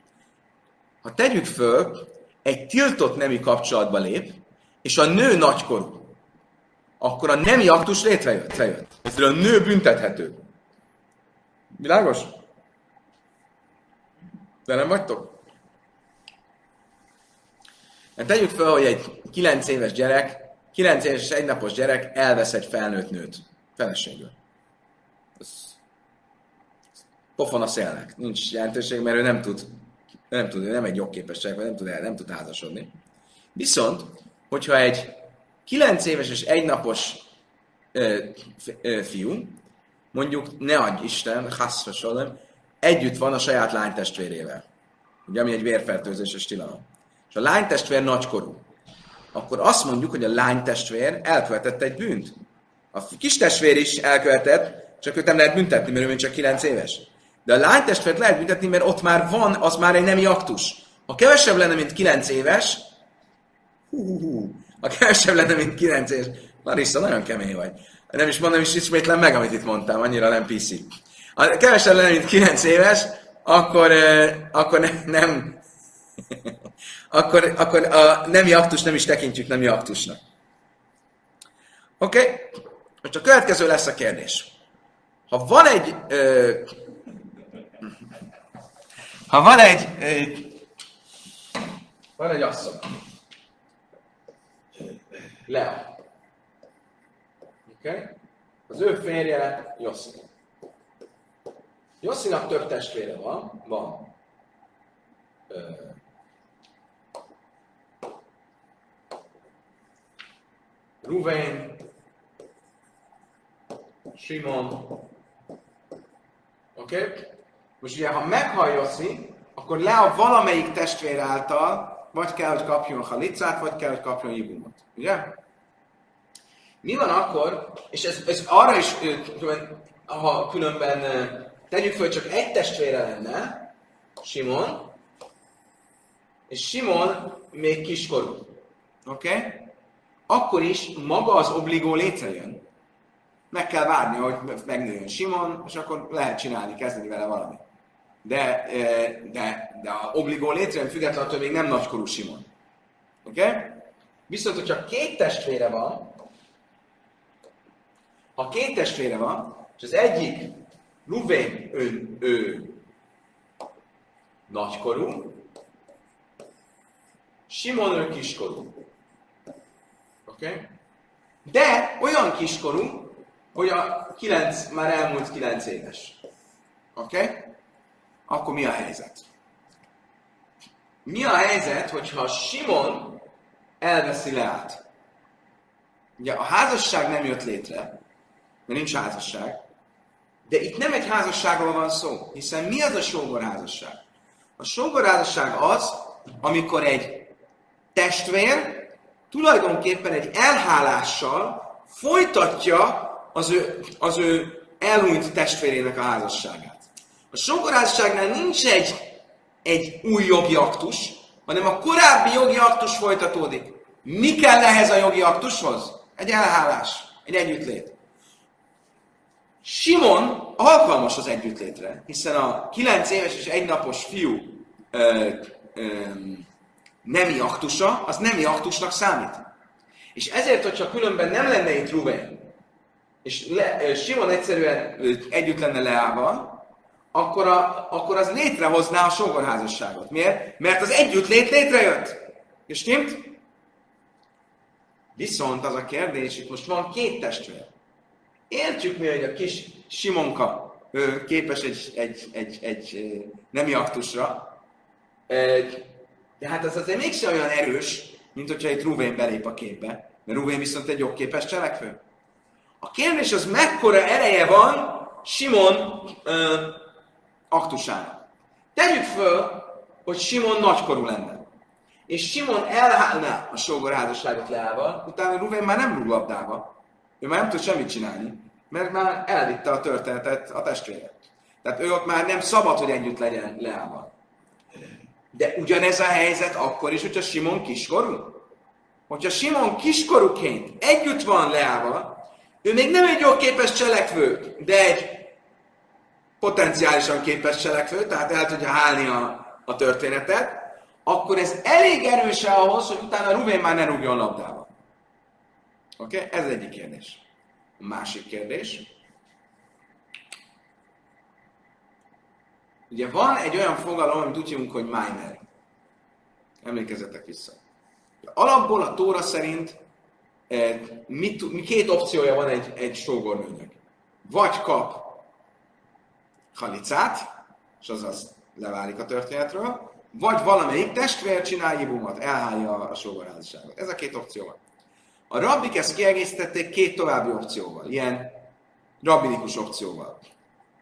Ha tegyük föl, egy tiltott nemi kapcsolatba lép, és a nő nagykorú, akkor a nemi aktus létrejött. létrejött. Ezzel a nő büntethető. Világos? De nem vagytok? Mert tegyük fel, hogy egy 9 éves gyerek, 9 éves és egy napos gyerek elvesz egy felnőtt nőt, feleségül. Pofon a szélnek. Nincs jelentőség, mert ő nem tud nem tud, ő nem egy jogképes csaj, nem tud, el, nem tud házasodni. Viszont, hogyha egy 9 éves és egy napos fiú, mondjuk ne adj Isten, hasszasodom, együtt van a saját lánytestvérével. Ugye, ami egy vérfertőzéses tilalom. És a lánytestvér nagykorú. Akkor azt mondjuk, hogy a lánytestvér elkövetett egy bűnt. A kis testvér is elkövetett, csak őt nem lehet büntetni, mert ő még csak 9 éves. De a lánytestvért lehet büntetni, mert ott már van, az már egy nemi aktus. Ha kevesebb lenne, mint 9 éves, hú, hú, hú, ha kevesebb lenne, mint 9 éves, Larissa, nagyon kemény vagy. Nem is mondom, is ismétlem meg, amit itt mondtam, annyira nem PC. Ha kevesebb lenne, mint 9 éves, akkor, akkor ne, nem, akkor, akkor a nemi aktus nem is tekintjük nemi aktusnak. Oké? Okay? Most a következő lesz a kérdés. Ha van egy... Ö, ha van egy... Ö, van egy asszony. Lea. Okay? Az ő férje Jossi. Josszinak több testvére van. Van. Ö, Ruvain, Simon. Oké? Okay? Most ugye, ha meghal akkor le a valamelyik testvér által vagy kell, hogy kapjon halicát, vagy kell, hogy kapjon jibumot. Ugye? Mi van akkor, és ez, ez arra is, ha különben tegyük föl, csak egy testvére lenne, Simon, és Simon még kiskorú. Oké? Okay? Akkor is maga az obligó létrejön. Meg kell várni, hogy megnőjön Simon, és akkor lehet csinálni, kezdeni vele valamit. De, de, de a obligó létrejön függetlenül, még nem nagykorú Simon. Oké? Okay? Viszont, hogyha két testvére van, ha két testvére van, és az egyik Ruvén, ő, ő nagykorú, Simon ő kiskorú. Oké? Okay? De olyan kiskorú, hogy a kilenc, már elmúlt kilenc éves. Oké? Okay? Akkor mi a helyzet? Mi a helyzet, hogyha Simon elveszi Leát? Ugye a házasság nem jött létre, mert nincs házasság, de itt nem egy házasságról van szó, hiszen mi az a sógorházasság? A sógorházasság az, amikor egy testvér tulajdonképpen egy elhálással folytatja az ő, az ő elhunyt testvérének a házasságát. A sógorházasságnál nincs egy, egy új jogi aktus, hanem a korábbi jogi aktus folytatódik. Mi kell ehhez a jogi aktushoz? Egy elhálás, egy együttlét. Simon alkalmas az együttlétre, hiszen a 9 éves és egy napos fiú ö, ö, nemi aktusa, az nemi aktusnak számít. És ezért, hogyha különben nem lenne itt Ruben, és le, Simon egyszerűen együtt lenne Leával, akkor, a, akkor az létrehozná a sógorházasságot. Miért? Mert az együttlét létrejött. És stimmt? Viszont az a kérdés, itt most van két testvér. Értjük mi, hogy a kis Simonka képes egy, egy, egy, egy nemi aktusra, de hát ez azért mégsem olyan erős, mint hogyha egy Ruvén belép a képbe. Mert Ruvén viszont egy jogképes cselekvő. A kérdés az, mekkora ereje van Simon ö, aktusának. Tegyük föl, hogy Simon nagykorú lenne. És Simon elhálná a sógorházasságot leával, utána Ruvén már nem rúg labdába. Ő már nem tud semmit csinálni, mert már elvitte a történetet a testvére. Tehát ő ott már nem szabad, hogy együtt legyen Leával. De ugyanez a helyzet akkor is, hogyha Simon kiskorú. Hogyha Simon kiskorúként együtt van Leával, ő még nem egy jogképes cselekvő, de egy potenciálisan képes cselekvő, tehát el tudja hálni a, a történetet, akkor ez elég erős ahhoz, hogy utána Rubén már ne rúgjon labdába. Oké? Okay? Ez egyik kérdés. A másik kérdés. Ugye van egy olyan fogalom, amit úgy hívunk, hogy minor. Emlékezzetek vissza. Alapból a Tóra szerint mit, két opciója van egy, egy sógornőnek. Vagy kap halicát, és azaz leválik a történetről, vagy valamelyik testvér csinál jibumot, elhányja a sógorházasságot. Ez a két opció van. A rabbik ezt kiegészítették két további opcióval, ilyen rabbinikus opcióval.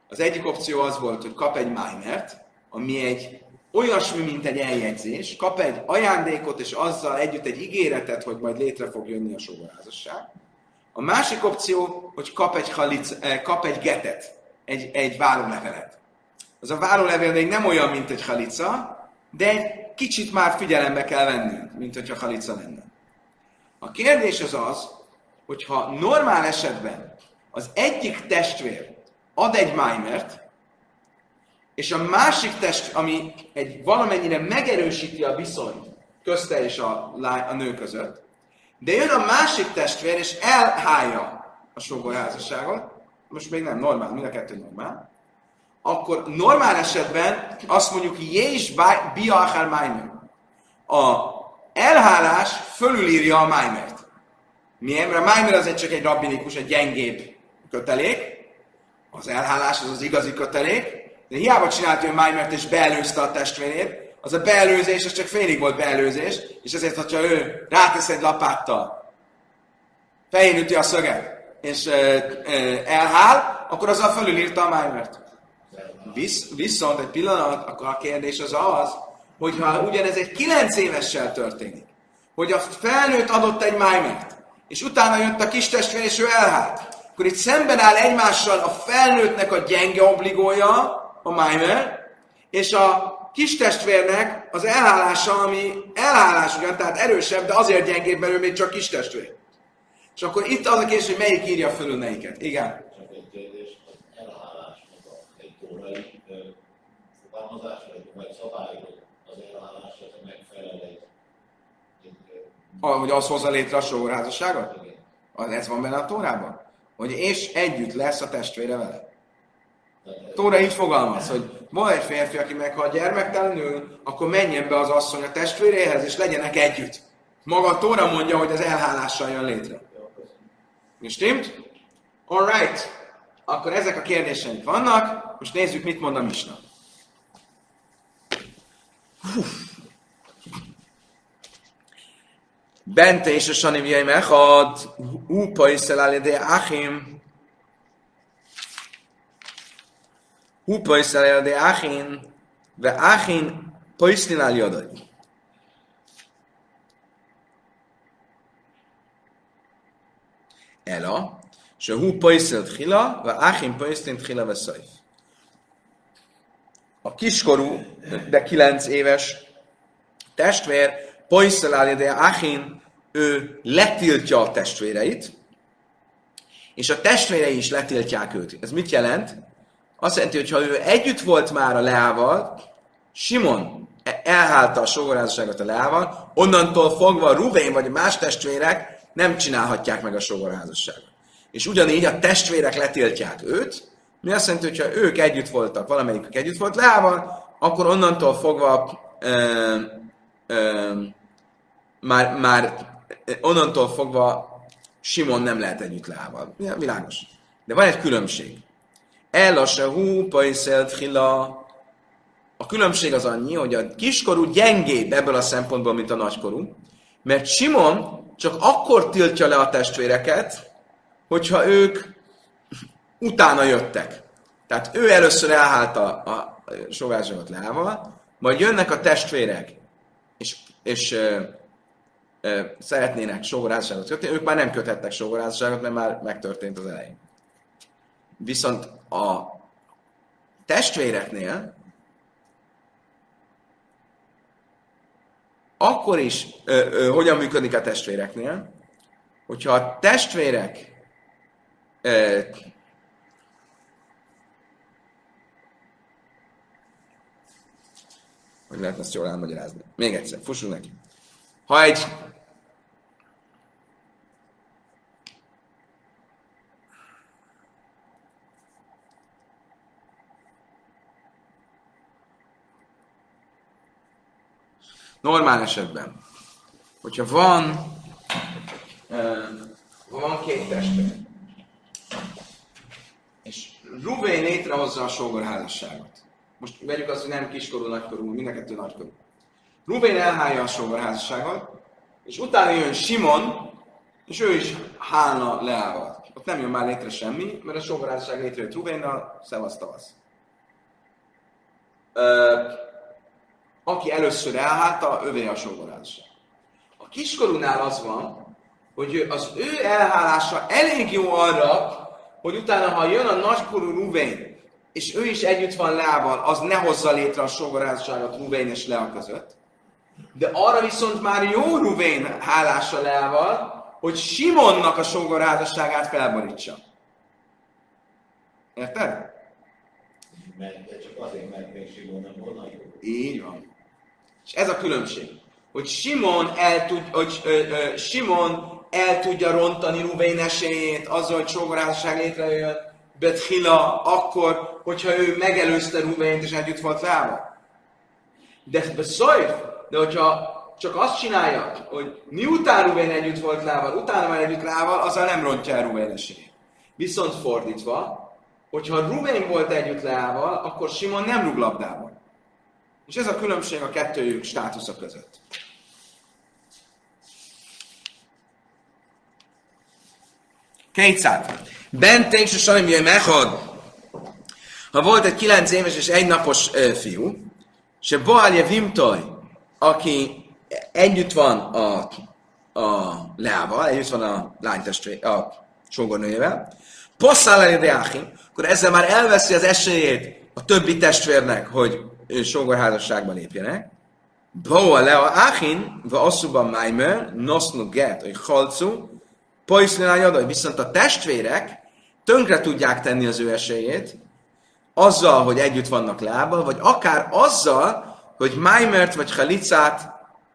Az egyik opció az volt, hogy kap egy májmert, ami egy olyasmi, mint egy eljegyzés, kap egy ajándékot, és azzal együtt egy ígéretet, hogy majd létre fog jönni a sógorházasság. A másik opció, hogy kap egy, halic, eh, kap egy getet, egy, egy várólevelet. Az a várólevél még nem olyan, mint egy halica, de egy kicsit már figyelembe kell vennünk, mint hogyha halica lenne. A kérdés az az, hogyha normál esetben az egyik testvér ad egy májmert, és a másik test, ami egy valamennyire megerősíti a viszonyt közte és a, a nő között, de jön a másik testvér, és elhája a sógorházasságot, most még nem normál, mind a kettő normál, akkor normál esetben azt mondjuk, Jés biachar májmer. A elhálás fölülírja a májmert. Miért? Mert a májmer az egy csak egy rabbinikus, egy gyengébb kötelék, az elhálás az az igazi kötelék, de hiába csinált ő májmert és beelőzte a testvérét, az a beelőzés, az csak félig volt beelőzés, és ezért, hogyha ő rátesz egy lapáttal, fején üti a szöget, és ö, ö, elhál, akkor azzal fölülírta a májmert. Visz, viszont egy pillanat, akkor a kérdés az az, hogyha ugyanez egy kilenc évessel történik, hogy a felnőtt adott egy májmert, és utána jött a kis testvér, és ő elhált, akkor itt szemben áll egymással a felnőttnek a gyenge obligója, a májmer, és a kis testvérnek az elhálása, ami elhálás ugyan, tehát erősebb, de azért gyengébb, mert ő még csak kis testvér. És akkor itt az a kérdés, hogy melyik írja fölül melyiket. Igen. Csak egy kérdés, az elhálásnak a, egy tórai ö, fogalmazás, vagy, szabályok az elhálásra megfelel egy, Hogy az hozza létre a. Az ez van benne a Tórában? Hogy és együtt lesz a testvére vele. Tóra így fogalmaz, hogy van egy férfi, aki meghal gyermektelenül, akkor menjen be az asszony a testvéréhez, és legyenek együtt. Maga a Tóra mondja, hogy az elhálással jön létre. Stimmt? Alright. Akkor ezek a kérdéseink vannak. Most nézzük, mit mond a Misna. Bente és a Sanim Jaim Echad, Upa is de Achim, Upa is de Achim, ve Achim Poisnil al Yodai. Ela, שהוא פויסל תחילה, והאחים פויסלין תחילה וסויף. A kiskorú, de 9 éves testvér, Poiszel de Achin, ő letiltja a testvéreit, és a testvérei is letiltják őt. Ez mit jelent? Azt jelenti, hogy ha ő együtt volt már a Leával, Simon elhálta a sógorházasságot a Leával, onnantól fogva Ruvén vagy más testvérek nem csinálhatják meg a sógorházasságot. És ugyanígy a testvérek letiltják őt, mi azt jelenti, hogy ha ők együtt voltak, valamelyikük együtt volt Leával, akkor onnantól fogva ö, ö, már, már onnantól fogva Simon nem lehet együtt Leával. Világos. De van egy különbség. El a se hú, pajszelt hila. A különbség az annyi, hogy a kiskorú gyengébb ebből a szempontból, mint a nagykorú, mert Simon csak akkor tiltja le a testvéreket, hogyha ők utána jöttek. Tehát ő először elhálta a sogárságot Leával, majd jönnek a testvérek, és, és ö, ö, szeretnének sógorházasságot kötni, ők már nem köthettek sógorházasságot, mert már megtörtént az elején. Viszont a testvéreknél akkor is ö, ö, hogyan működik a testvéreknél, hogyha a testvérek ö, hogy lehetne ezt jól elmagyarázni. Még egyszer, fussunk neki. Ha egy normál esetben, hogyha van, van két testvér, és Ruvén létrehozza a sógorházasságot. most vegyük azt, hogy nem kiskorú, nagykorú, mind a kettő nagykorú. Rubén elhálja a sógorházasságot, és utána jön Simon, és ő is hálna Leával. Ott nem jön már létre semmi, mert a sógorházasság létrejött Rubénnal, szevasz tavasz. Aki először elhálta, övé a sógorházasság. A kiskorúnál az van, hogy az ő elhálása elég jó arra, hogy utána, ha jön a nagykorú Ruvén, és ő is együtt van Leával, az ne hozza létre a sógorházasságot Ruvén és Lea között. De arra viszont már jó Ruvén hálása Leával, hogy Simonnak a sógorházasságát felborítsa. Érted? Mert csak azért, mert még Simon nem volna jó. Így van. És ez a különbség. Hogy Simon el, tud, hogy, ö, ö, Simon el tudja rontani Ruvén esélyét azzal, hogy sógorházasság létrejön, Bethila, akkor, hogyha ő megelőzte Ruvént és együtt volt Lával. De beszólj, de hogyha csak azt csinálja, hogy miután Ruvén együtt volt Lával, utána már együtt Lával, azzal nem rontja el Ruvén esélyét. Viszont fordítva, hogyha Ruvén volt együtt Lával, akkor Simon nem rúg labdával. És ez a különbség a kettőjük státusza között. Kétszád. Bente és a Salim jöjj mechad. Ha volt egy kilenc éves és egy napos ö, fiú, és Boálje Vimtoj, aki együtt van a, a Leával, együtt van a lánytestvére, a sógornőjével, passzál el akkor ezzel már elveszi az esélyét a többi testvérnek, hogy sógorházasságba lépjenek. Boa lea achin, va asszuban maimer, nosznu get, hogy halcu, Pajszlinál viszont a testvérek tönkre tudják tenni az ő esélyét, azzal, hogy együtt vannak lába, vagy akár azzal, hogy Maimert, vagy Halicát,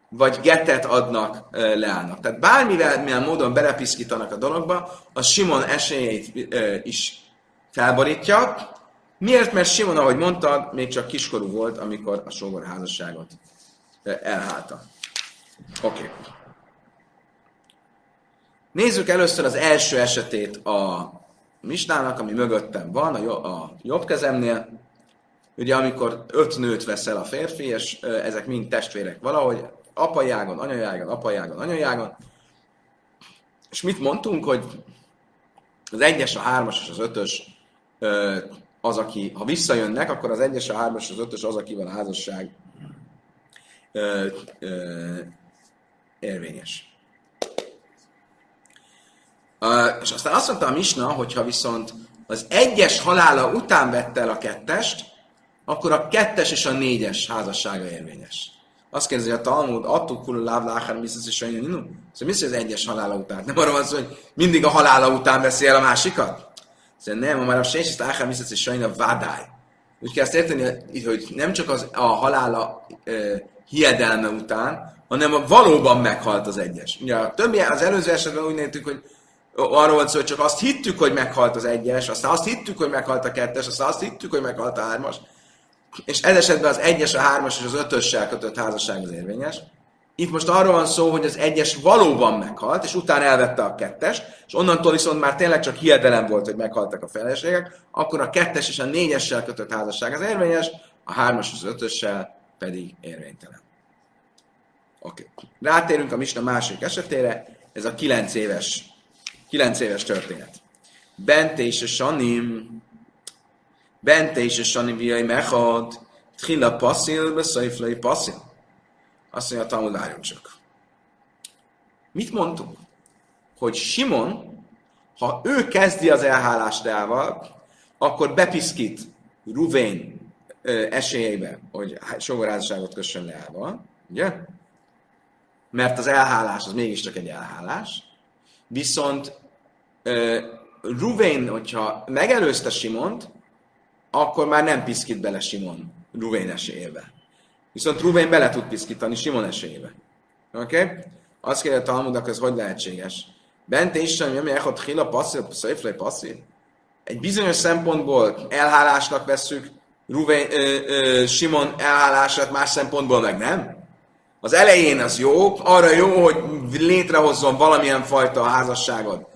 vagy Getet adnak leállnak. Tehát bármivel, milyen módon belepiszkítanak a dologba, a Simon esélyét is felborítja. Miért? Mert Simon, ahogy mondtad, még csak kiskorú volt, amikor a sógor házasságot e, elhálta. Oké. Okay. Nézzük először az első esetét a misnának, ami mögöttem van, a, jobb kezemnél. Ugye amikor öt nőt veszel a férfi, és ezek mind testvérek valahogy, apajágon, anyajágon, apajágon, anyajágon. És mit mondtunk, hogy az egyes, a hármas és az ötös az, aki, ha visszajönnek, akkor az egyes, a hármas és az ötös az, akivel a házasság érvényes. Uh, és aztán azt mondta a Misna, hogyha viszont az egyes halála után vette el a kettest, akkor a kettes és a négyes házassága érvényes. Azt kérdezi a Talmud, attól kul láv láhár biztos olyan ninu. Szóval mi az egyes halála után? Nem arra van szó, hogy mindig a halála után veszi el a másikat? Szóval nem, már a sés láhár biztos is olyan vádály. Úgy kell ezt érteni, hogy nem csak az, a halála e, hiedelme után, hanem a valóban meghalt az egyes. Ugye a többi, az előző esetben úgy néztük, hogy arról volt szó, hogy csak azt hittük, hogy meghalt az egyes, aztán azt hittük, hogy meghalt a kettes, aztán azt hittük, hogy meghalt a hármas. És ez esetben az egyes, a hármas és az ötössel kötött házasság az érvényes. Itt most arról van szó, hogy az egyes valóban meghalt, és utána elvette a kettes, és onnantól viszont már tényleg csak hiedelem volt, hogy meghaltak a feleségek, akkor a kettes és a négyessel kötött házasság az érvényes, a hármas és az ötössel pedig érvénytelen. Oké. Okay. Rátérünk a Misna másik esetére, ez a kilenc éves 9 éves történet. Bente is a Sanim, Bente is a Sanim viai mechad, Trilla passzil, beszajflai passzil. Azt mondja a Talmud, várjunk csak. Mit mondtunk? Hogy Simon, ha ő kezdi az elhálást elval, akkor bepiszkít Ruvén esélyeibe, hogy sogorházasságot kössön le elval, ugye? Mert az elhálás az mégiscsak egy elhálás. Viszont Ruvén, hogyha megelőzte Simont, akkor már nem piszkít bele Simon Ruvén esélyébe. Viszont Ruvén bele tud piszkítani Simon esélyébe. Oké? Okay? Azt kérde a Talmudak, ez hogy lehetséges? Bente is sem, hogy echot hila passzív, széflej passzív. Egy bizonyos szempontból elhálásnak vesszük Ruvén, ö, ö, Simon elhálását, más szempontból meg nem. Az elején az jó, arra jó, hogy létrehozzon valamilyen fajta házasságot eh,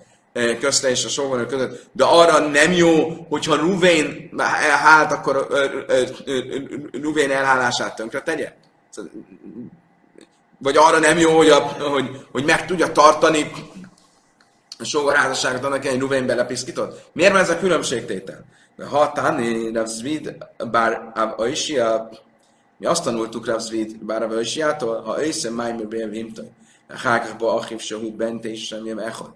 közte és a sógorok között, de arra nem jó, hogyha Ruvén elhált, akkor ö, ö, Ruvén elhálását tönkre tegye? Vagy arra nem jó, hogy, a, hogy, hogy meg tudja tartani a sógorházasságot annak hogy Ruvén belepiszkított? Miért van ez a különbségtétel? De ha Tani, Rav Zvid, bár Aishia, mi azt tanultuk Rav Zvid, bár Rav Aishiától, ha Aishem Maimer Bél Vimtoj, Hákba Achiv Sahu Bente is sem jem Echad.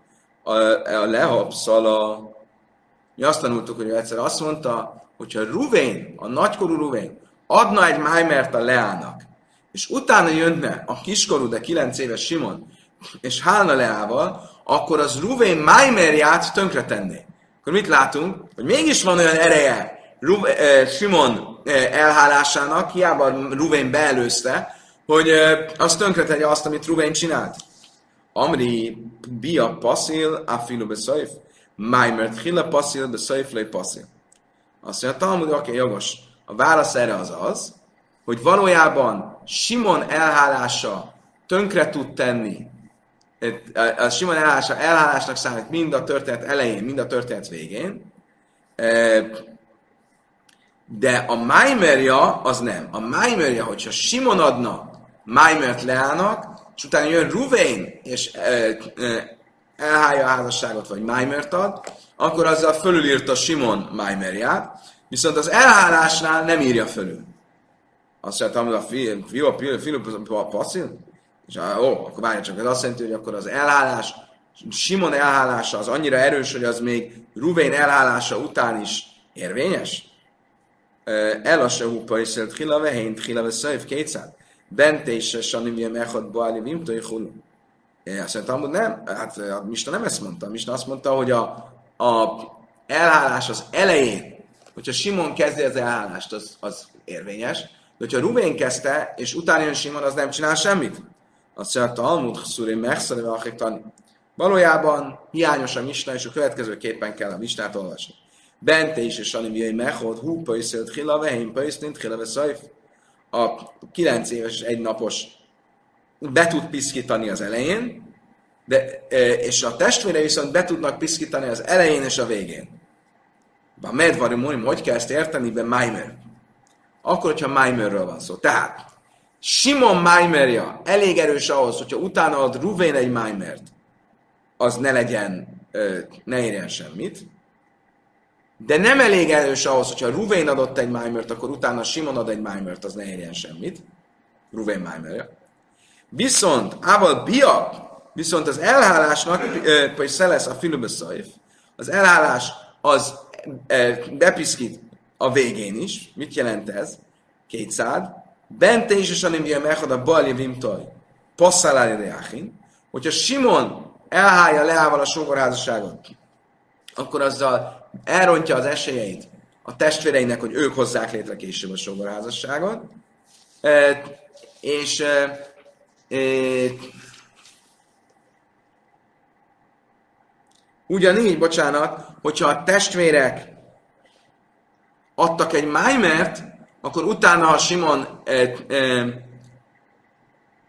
A, a Lehab Szala, mi azt tanultuk, hogy egyszer azt mondta, hogyha Ruvén, a nagykorú Ruvén, adna egy Maimert a Leának, és utána jönne a kiskorú, de kilenc éves Simon, és hálna Leával, akkor az Ruvén Maimerját tönkretenné. Akkor mit látunk? Hogy mégis van olyan ereje Ruve, eh, Simon eh, elhálásának, hiába Ruvén beelőzte, hogy eh, az tönkretegye azt, amit Ruvén csinált. Amri bia passzil, afilu beszajf, Maimert hila passzil, beszajf lej passzil. Azt mondja, Talmud, oké, jogos. A válasz erre az az, hogy valójában Simon elhálása tönkre tud tenni a Simon elhálása elhálásnak számít mind a történet elején, mind a történet végén, de a Maimerja az nem. A Maimerja, hogyha Simon adna Maimert Leának, és utána jön Ruvain, és elhálja a házasságot, vagy Maimert ad, akkor azzal fölülírta Simon Maimerját, viszont az elhálásnál nem írja fölül. Azt mondtam, hogy a Filip passzil, és ó, akkor várj csak, ez azt jelenti, hogy akkor az elhálás, Simon elhálása az annyira erős, hogy az még Ruvén elhálása után is érvényes? El a se húpa is szelt hila vehén, hila veszajv kétszád. Bente is se sanim jem echad boáli vimtoi hulu. Azt mondtam, hogy nem, hát a Mista nem ezt mondta. A Mista azt mondta, hogy a, a elhálás az elején, hogyha Simon kezdi az elhálást, az, az érvényes, de hogyha Ruvén kezdte, és utána jön Simon, az nem csinál semmit. Azt mondja, Talmud Szuri Mechszani tani. Valójában hiányos a misna, és a következőképpen kell a misnát olvasni. Bente is és Salim Jöjj Mechod, Hú Pöjszölt Hila, Vehén Pöjszlint, Hila Szajf. A kilenc éves és egy napos be tud piszkítani az elején, de, és a testvére viszont be tudnak piszkítani az elején és a végén. A medvari mondjuk, hogy kell ezt érteni, be Maimer. Akkor, hogyha Maimerről van szó. Tehát, Simon Maimerja elég erős ahhoz, hogyha utána ad Ruvén egy Maimert, az ne legyen, ne érjen semmit. De nem elég erős ahhoz, hogyha Ruvén adott egy Maimert, akkor utána Simon ad egy Maimert, az ne érjen semmit. Ruvén Maimerja. Viszont, ával bia, viszont az elhálásnak, vagy szelesz a filubeszajf, az elhálás az bepiszkít a végén is. Mit jelent ez? Kétszád. Bente is is anim jem echad a bali vimtoj, passzálári reáchin, hogyha Simon elhája Leával a sógorházasságot, akkor azzal elrontja az esélyeit a testvéreinek, hogy ők hozzák létre később a sógorházasságot, és ugyanígy, bocsánat, hogyha a testvérek adtak egy májmert, akkor utána, ha Simon e, e,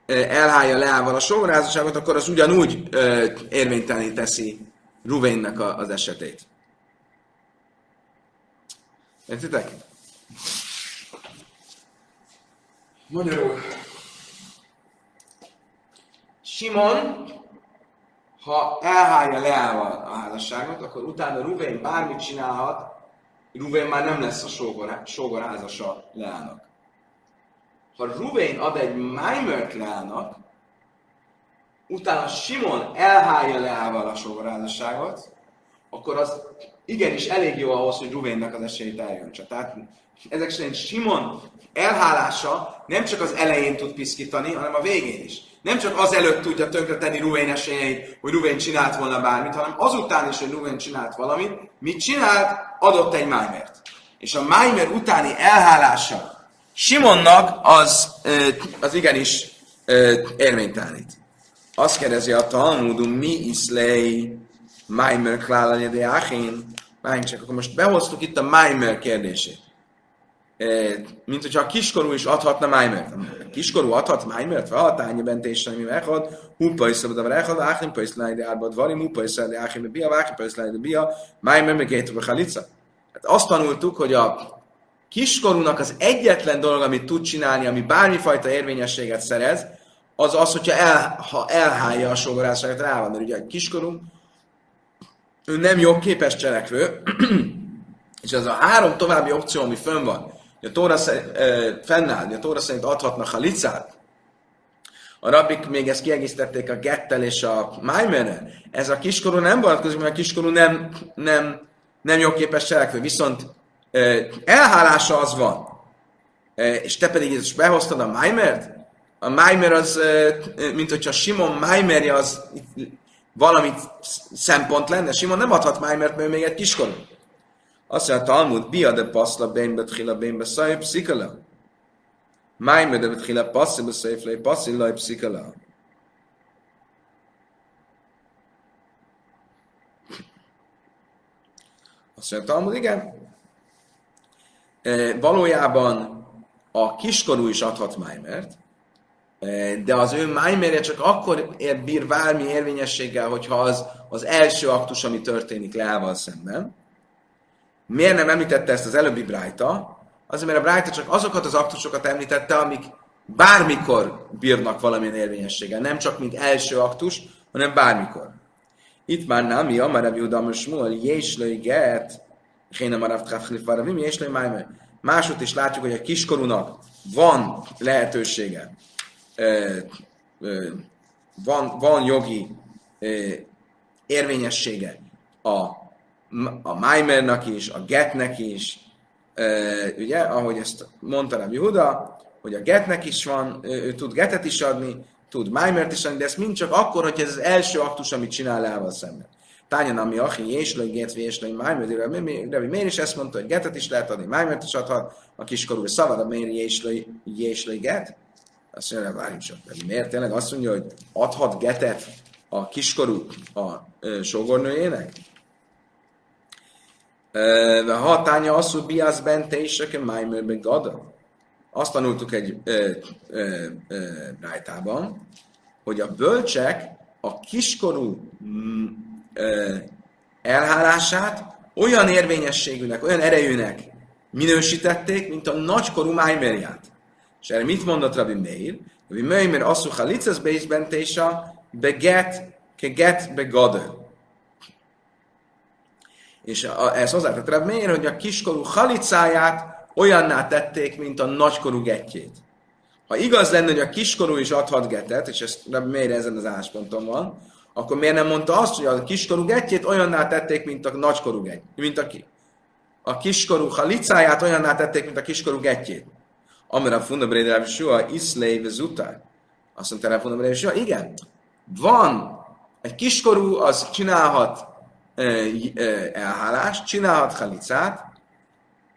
e, elhája Leával a sógorházasságot, akkor az ugyanúgy érvénytelené teszi Ruvénnek az esetét. Értitek? Magyarul. Simon, ha elhája Leával a házasságot, akkor utána Ruvén bármit csinálhat, Ruvén már nem lesz a sógor, sógorházasa Leának. Ha Ruvén ad egy Maimert Leának, utána Simon elhálja Leával a sógorházasságot, akkor az igenis elég jó ahhoz, hogy Ruvénnek az esélyt eljöntse. Tehát ezek szerint Simon elhálása nem csak az elején tud piszkítani, hanem a végén is. Nem csak az előtt tudja tönkretenni Ruvén esélyeit, hogy Ruvén csinált volna bármit, hanem azután is, hogy Ruvén csinált valamit, mit csinált? Adott egy Májmert. És a Májmer utáni elhálása Simonnak az, az igenis érvénytelenít. Azt kérdezi a Talmudum, mi iszlei Májmer klálani de. Várjunk csak, akkor most behoztuk itt a Májmer kérdését. mint hogyha a kiskorú is adhatna májmert. A kiskorú adhat májmert, vahatányi bentésen, mi meghad, húpa is szabad a rechad, áhim pa is lájde árba dvari, húpa is lájde áhim bia, áhim pa is lájde bia, májmer meg a halica. Hát azt tanultuk, hogy a kiskorúnak az egyetlen dolog, amit tud csinálni, ami bármifajta érvényességet szerez, az az, hogyha el, ha elhálja a sógorásságot rá van, mert ugye a kiskorú, ő nem jogképes cselekvő, és ez a három további opció, ami fönn van, hogy a Tóra szerint, fennáll, hogy a Tóra szerint adhatnak halicát, a rabbik még ezt kiegészítették a gettel és a májmene. Ez a kiskorú nem vonatkozik, mert a kiskorú nem, nem, nem jogképes cselekvő. Viszont elhálása az van. És te pedig is behoztad a májmert? A májmer az, mint hogyha Simon májmerje az valamit szempont lenne. Simon nem adhat májmert, mert ő még egy kiskorú. Azt mondja Talmud, bia de paszla bénbe tchila bénbe szaj pszikala. Májme de tchila passzi be szaj flej passzi laj pszikala. Azt mondja Talmud, igen. E, valójában a kiskorú is adhat májmert, de az ő májmerje csak akkor ér, bír bármi érvényességgel, hogyha az az első aktus, ami történik Leával szemben. Miért nem említette ezt az előbbi Brájta? Azért, mert a Brájta csak azokat az aktusokat említette, amik bármikor bírnak valamilyen érvényességgel. Nem csak mint első aktus, hanem bármikor. Itt már nem, mi amar Rabbi Udam Shmuel, Jéslői get, Héna Marav Tchaflif Varavim, Jéslői Májmer. Másút is látjuk, hogy a kiskorúnak van lehetősége, van, van jogi érvényessége a a Maimernak is, a Getnek is, ugye, ahogy ezt mondta Rabbi Huda, hogy a Getnek is van, ő tud Getet is adni, tud Maimert is adni, de ez mind csak akkor, hogy ez az első aktus, amit csinál Leával szemben. Tányan, ami Achi, Jéslai, Get, Jéslai, Maimer, de miért is ezt mondta, hogy Getet is lehet adni, Maimert is adhat, a kiskorú szavad, miért Jéslai, Jéslai, Get? Azt mondja, várjunk csak, miért tényleg azt mondja, hogy adhat Getet a kiskorú a sógornőjének? De hatánya az, hogy biász bente is, aki májmőrbe gada. Azt tanultuk egy rájtában, hogy a bölcsek a kiskorú mm, ö, elhálását olyan érvényességűnek, olyan erejűnek minősítették, mint a nagykorú májmerját. És erre mit mondott Rabbi Meir? Rabbi Meir, mert asszú halicas bézbentésa, beget, ke get begadő. És ez hozzátett Reb Meir, hogy a kiskorú halicáját olyanná tették, mint a nagykorú getjét. Ha igaz lenne, hogy a kiskorú is adhat getet, és ezt Reb Meir ezen az állásponton van, akkor miért nem mondta azt, hogy a kiskorú getjét olyanná tették, mint a nagykorú getjét, mint a, ki, a kiskorú halicáját olyanná tették, mint a kiskorú getjét. Amire a fundabréd Reb Sua, Iszlei Zutár. Azt mondta Reb fundabréd Sua, igen, van egy kiskorú, az csinálhat elhálást, csinálhat halicát,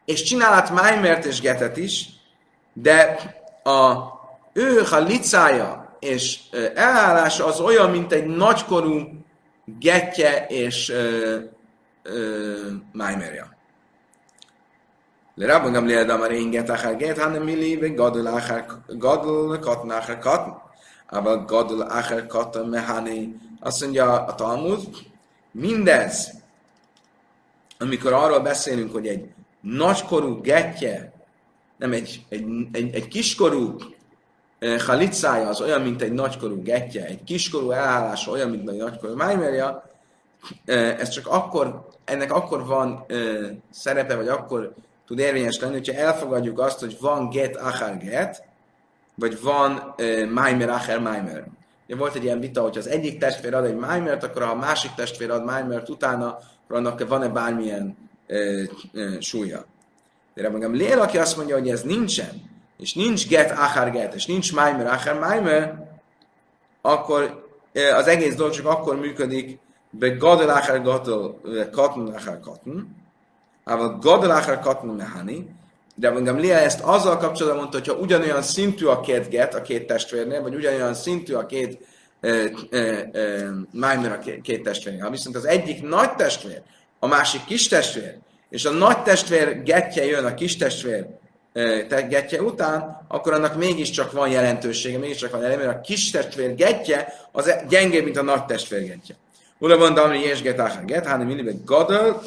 és csinálhat májmert és getet is, de a ő halicája és elhállása az olyan, mint egy nagykorú getje és májmerja. לרב גמליאל דאמר אין גט אחר גט, הנמילי וגודל אחר גודל קטן אחר קטן, אבל גודל אחר קטן מהני. Azt mondja a Talmud, Mindez, amikor arról beszélünk, hogy egy nagykorú getje, nem egy, egy, egy, egy kiskorú eh, halicája az olyan, mint egy nagykorú getje, egy kiskorú elállása olyan, mint egy nagykorú májmerja, eh, ez csak akkor, ennek akkor van eh, szerepe, vagy akkor tud érvényes lenni, hogyha elfogadjuk azt, hogy van get achar get, vagy van májmer achar májmer. Ugye volt egy ilyen vita, hogy az egyik testvér ad egy májmert, akkor ha a másik testvér ad májmert utána, akkor annak van-e bármilyen e, e, súlya. De magam Lél, aki azt mondja, hogy ez nincsen, és nincs get achar get, és nincs májmer achar májmer, akkor az egész dolog csak akkor működik, be gadol achar gadol, katn achar katn, ával gadol achar katn mehani, de engem Lia ezt azzal kapcsolatban mondta, hogyha ugyanolyan szintű a két get a két testvérnél, vagy ugyanolyan szintű a két Maimer a két testvérnél. Ha viszont az egyik nagy testvér, a másik kis testvér, és a nagy testvér getje jön a kis testvér te getje után, akkor annak mégiscsak van jelentősége, mégiscsak van eleme, mert a kis testvér getje az e- gyengébb, mint a nagy testvér getje. Ula van damri és get hanem mindig gadol,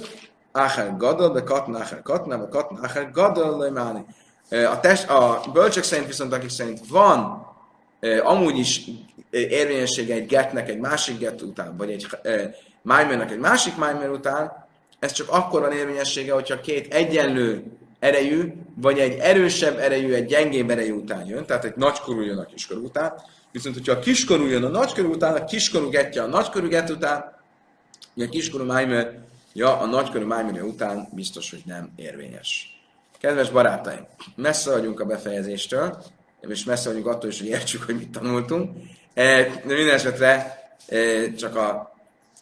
áher gadol, de katna áher katna, vagy katna áher gadol, lemáni. A, test, a bölcsök szerint viszont, akik szerint van amúgy is érvényessége egy getnek egy másik get után, vagy egy májmernek egy másik májmer után, ez csak akkor van érvényessége, hogyha két egyenlő erejű, vagy egy erősebb erejű, egy gyengébb erejű után jön, tehát egy nagykorú jön a kiskorú után, viszont hogyha a kiskorú jön a nagykorú után, a kiskorú getje a nagykorú get után, a kiskorú májmer, ja, a nagykorú májmer után biztos, hogy nem érvényes. Kedves barátaim, messze vagyunk a befejezéstől, és messze vagyunk attól is, hogy értsük, hogy mit tanultunk. E, de minden esetre e, csak a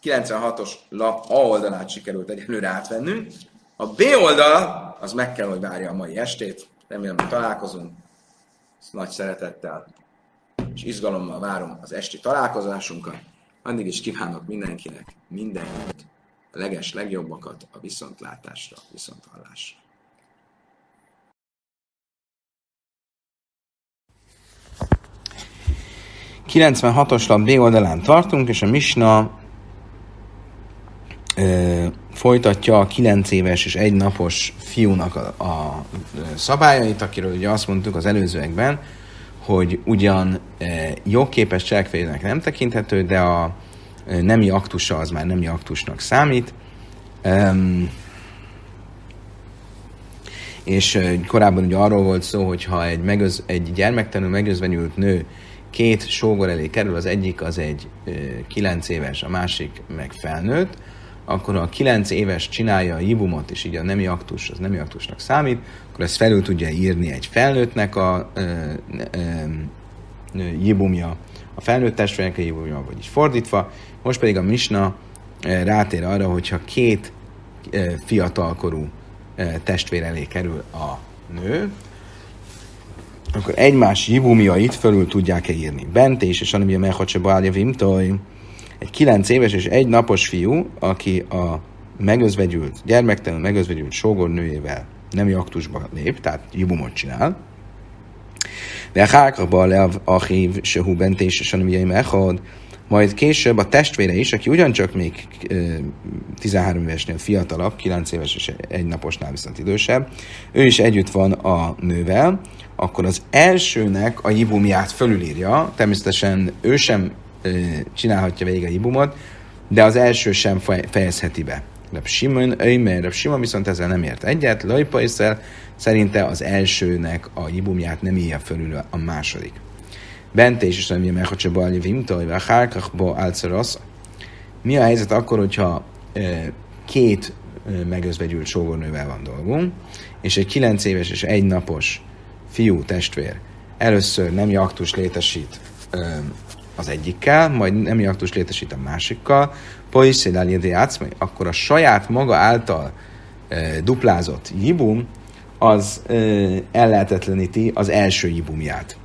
96-os lap A oldalát sikerült egyelőre átvennünk. A B oldal, az meg kell, hogy várja a mai estét. Remélem, hogy találkozunk. Ezt nagy szeretettel és izgalommal várom az esti találkozásunkat. Addig is kívánok mindenkinek mindenkit, leges legjobbakat a viszontlátásra, viszonthallásra. 96-os lap B oldalán tartunk, és a Misna ö, folytatja a 9 éves és egy napos fiúnak a, a szabályait, akiről ugye azt mondtuk az előzőekben, hogy ugyan e, jogképes cselekvénynek nem tekinthető, de a nemi aktusa az már nemi aktusnak számít. Um, és korábban ugye arról volt szó, hogy ha egy, megöz, egy gyermektelenül megözvenyült nő két sógor elé kerül, az egyik az egy kilenc éves, a másik meg felnőtt, akkor ha a kilenc éves csinálja a jibumot, és így a nemi aktus, az nemi aktusnak számít, akkor ezt felül tudja írni egy felnőttnek a ö, ö, ö, jibumja, a felnőtt testvérek jibumja, vagyis fordítva. Most pedig a misna rátér arra, hogyha két fiatalkorú testvér elé kerül a nő, akkor egymás jibumiait fölül tudják-e írni. Bentés és Anibia Mechacse Bálja Vimtoj, egy kilenc éves és egy napos fiú, aki a megözvegyült, gyermektelen megözvegyült sógornőjével nem aktusba lép, tehát jibumot csinál, a hákakba le a hív se hú bentés és Anibia Mechad, majd később a testvére is, aki ugyancsak még 13 évesnél fiatalabb, 9 éves és egy naposnál viszont idősebb, ő is együtt van a nővel, akkor az elsőnek a jibumját fölülírja, természetesen ő sem csinálhatja végig a jibumot, de az első sem fejezheti be. Reb Simon, Ömer, Reb Simon viszont ezzel nem ért egyet, Lajpaiszel szerinte az elsőnek a jibumját nem írja fölül a második. Bente is nem jön hogy Bali Vimtoj, vagy Hárkachba Álcarasz. Mi a helyzet akkor, hogyha két megözvegyült sógornővel van dolgunk, és egy kilenc éves és egy napos fiú, testvér először nem aktus létesít az egyikkel, majd nem aktus létesít a másikkal, Poiszél akkor a saját maga által duplázott jibum, az ellehetetleníti az első jibumját.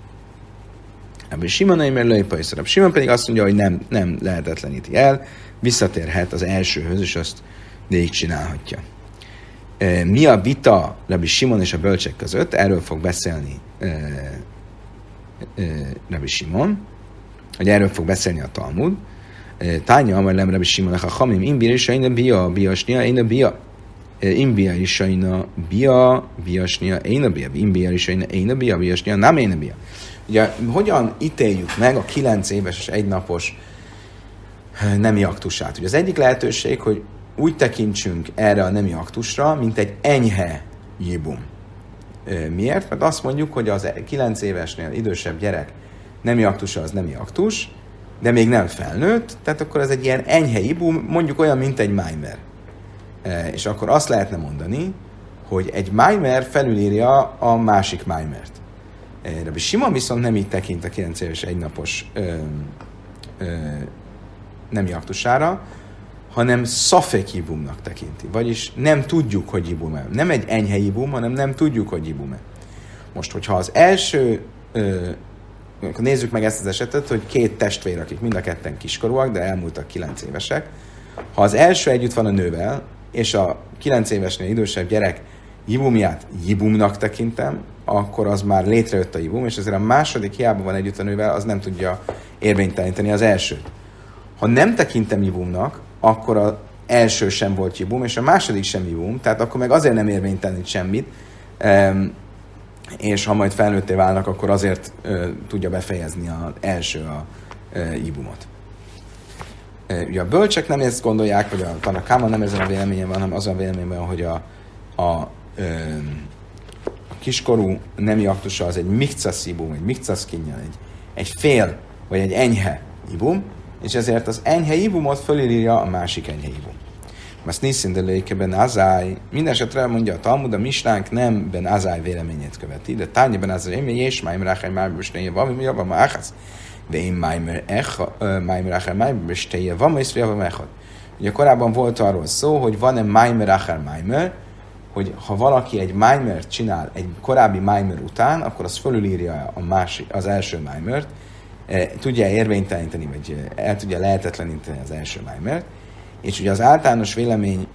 Ebből Simon mert lőjpajszorab. Simon pedig azt mondja, hogy nem, nem lehetetleníti el, visszatérhet az elsőhöz, és azt végig csinálhatja. Mi a vita Rabbi Simon és a bölcsek között? Erről fog beszélni Rabbi Simon, hogy erről fog beszélni a Talmud. Tánya, amely nem Rabbi Simon, Hamim, imbir is a bia, biasnia, én a bia. Imbia is a bia, biasnia, én a bia, imbia is én a bia, biasnia, nem én a bia. Ugye, hogyan ítéljük meg a kilenc éves és egynapos nemi aktusát? Ugye az egyik lehetőség, hogy úgy tekintsünk erre a nemi aktusra, mint egy enyhe jibum. Miért? Mert azt mondjuk, hogy az 9 évesnél idősebb gyerek nemi aktusa az nemi aktus, de még nem felnőtt, tehát akkor ez egy ilyen enyhe jibum, mondjuk olyan, mint egy májmer. És akkor azt lehetne mondani, hogy egy májmer felülírja a másik májmert. Rabbi Simon viszont nem így tekint a 9 éves egynapos ö, ö, nemi aktusára, hanem szafek ibumnak tekinti. Vagyis nem tudjuk, hogy ibum-e. Nem egy enyhe ibum, hanem nem tudjuk, hogy ibum-e. Most, hogyha az első, ö, akkor nézzük meg ezt az esetet, hogy két testvér, akik mind a ketten kiskorúak, de elmúltak kilenc évesek, ha az első együtt van a nővel, és a kilenc évesnél idősebb gyerek jibumját jibumnak tekintem, akkor az már létrejött a jibum, és ezért a második hiába van együtt a nővel, az nem tudja érvényteleníteni az elsőt. Ha nem tekintem jibumnak, akkor az első sem volt jibum, és a második sem jibum, tehát akkor meg azért nem érvénytelenít semmit, és ha majd felnőtté válnak, akkor azért tudja befejezni az első a jibumot. Ugye a bölcsek nem ezt gondolják, vagy a Tanakáma nem ezen a véleményen van, hanem azon a véleményben, hogy a, a, a, a kiskorú nemi aktusa az egy mikcaszibum, egy mikcaszkinja, egy, egy fél, vagy egy enyhe ibum, és ezért az enyhe ibumot fölírja a másik enyhe ibum. Azt niszin de léke ben azáj. Minden esetre mondja a Talmud, a Misnánk nem ben azáj véleményét követi, de tárnya ben azáj, én és máim ráhely már bestéje, van, mi jobban ma áhász. De én máim ráhely már bestéje, van, és jobban echad. Ugye korábban volt arról szó, hogy van-e máim ráhely máimer, hogy ha valaki egy máimert csinál egy korábbi máimer után, akkor az fölülírja a másik, az első máimert, tudja érvényteleníteni, vagy el tudja lehetetleníteni az első máimert, és ugye az általános véleményen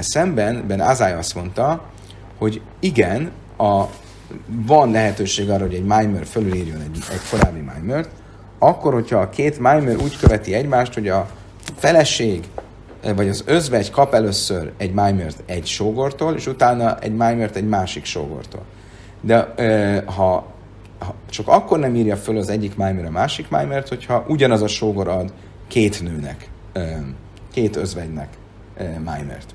szemben Ben Azály azt mondta, hogy igen, a, van lehetőség arra, hogy egy Maimer fölülírjon egy, egy korábbi Maimert, akkor, hogyha a két Maimer úgy követi egymást, hogy a feleség vagy az özvegy kap először egy Maimert egy sógortól, és utána egy Maimert egy másik sógortól. De ha, ha csak akkor nem írja föl az egyik Maimer a másik Maimert, hogyha ugyanaz a sógor ad két nőnek két özvegynek e, Maimert.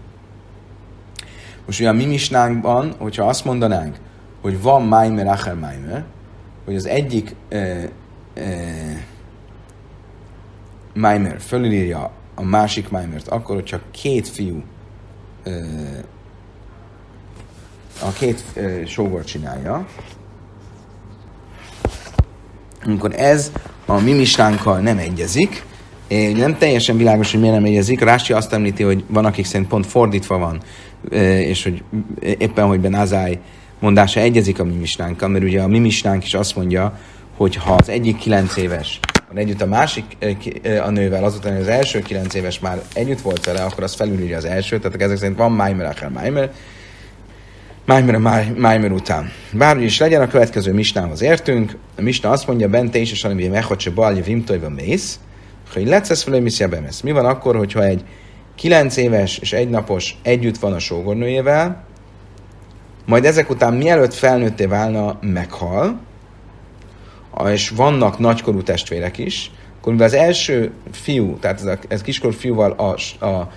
Most ugye a mi misnánkban, hogyha azt mondanánk, hogy van Maimer, Acher Maimer, hogy az egyik e, e, Maimer fölülírja a másik Maimert, akkor, hogyha két fiú e, a két e, sógor csinálja, amikor ez a mi mistánkkal nem egyezik, nem teljesen világos, hogy miért nem egyezik. Rási azt említi, hogy van, akik szerint pont fordítva van, és hogy éppen, hogy Ben Azály mondása egyezik a mi misnánkkal, mert ugye a mi misnánk is azt mondja, hogy ha az egyik kilenc éves van együtt a másik a nővel, azután az első kilenc éves már együtt volt vele, akkor az felülírja az első, tehát ezek szerint van Maimer, akár Maimer, Maimer, Maimer után. Bárhogy is legyen, a következő misnához értünk. A misna azt mondja, bente is, és valami mechot se balja vimtojva mész, hogy lecesz felé bemesz. Mi van akkor, hogyha egy kilenc éves és egy napos együtt van a sógornőjével, majd ezek után mielőtt felnőtté válna, meghal, és vannak nagykorú testvérek is, akkor mivel az első fiú, tehát ez, a, ez kiskorú fiúval a, a,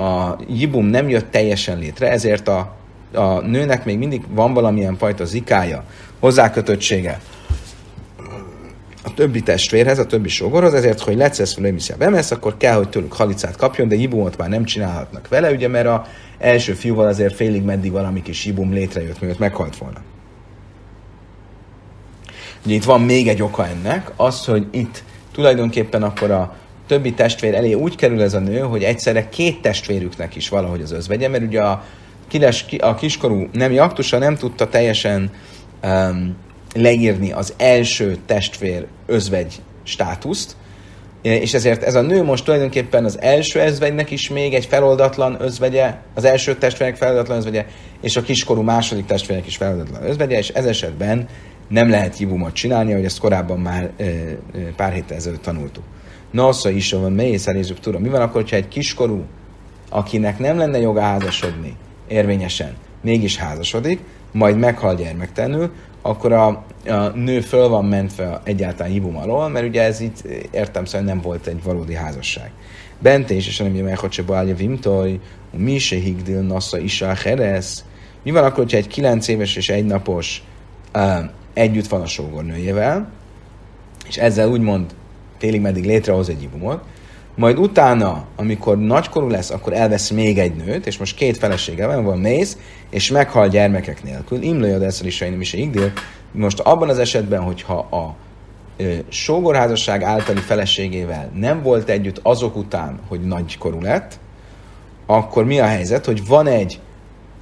a jibum nem jött teljesen létre, ezért a, a nőnek még mindig van valamilyen fajta zikája, hozzákötöttsége a többi testvérhez, a többi sogorhoz, ezért, hogy lecesz fel bemesz, akkor kell, hogy tőlük halicát kapjon, de jibumot már nem csinálhatnak vele, ugye, mert a első fiúval azért félig meddig valami kis jibum létrejött, mielőtt meghalt volna. Ugye itt van még egy oka ennek, az, hogy itt tulajdonképpen akkor a többi testvér elé úgy kerül ez a nő, hogy egyszerre két testvérüknek is valahogy az özvegye, mert ugye a, kiles, a kiskorú nemi aktusa nem tudta teljesen um, leírni az első testvér özvegy státuszt, és ezért ez a nő most tulajdonképpen az első özvegynek is még egy feloldatlan özvegye, az első testvérnek feloldatlan özvegye, és a kiskorú második testvérnek is feloldatlan özvegye, és ez esetben nem lehet jibumot csinálni, ahogy ezt korábban már pár héttel ezelőtt tanultuk. Nosza is van mély szerézők tudom. Mi van akkor, ha egy kiskorú, akinek nem lenne joga házasodni érvényesen, mégis házasodik, majd meghal gyermektelenül, akkor a, a nő föl van mentve egyáltalán hibum alól, mert ugye ez itt értem szerint nem volt egy valódi házasság. Bente is, és nem meg, hogy se vimtoj, mi se higdil nasza is a heresz. Mi van akkor, hogyha egy kilenc éves és egy napos uh, együtt van a sógornőjével, és ezzel úgymond félig meddig létrehoz egy ibumot, majd utána, amikor nagykorú lesz, akkor elvesz még egy nőt, és most két felesége van, van mész, és meghal gyermekek nélkül. Imlőjad ezt is is igdél. Most abban az esetben, hogyha a sógorházasság általi feleségével nem volt együtt azok után, hogy nagykorú lett, akkor mi a helyzet, hogy van egy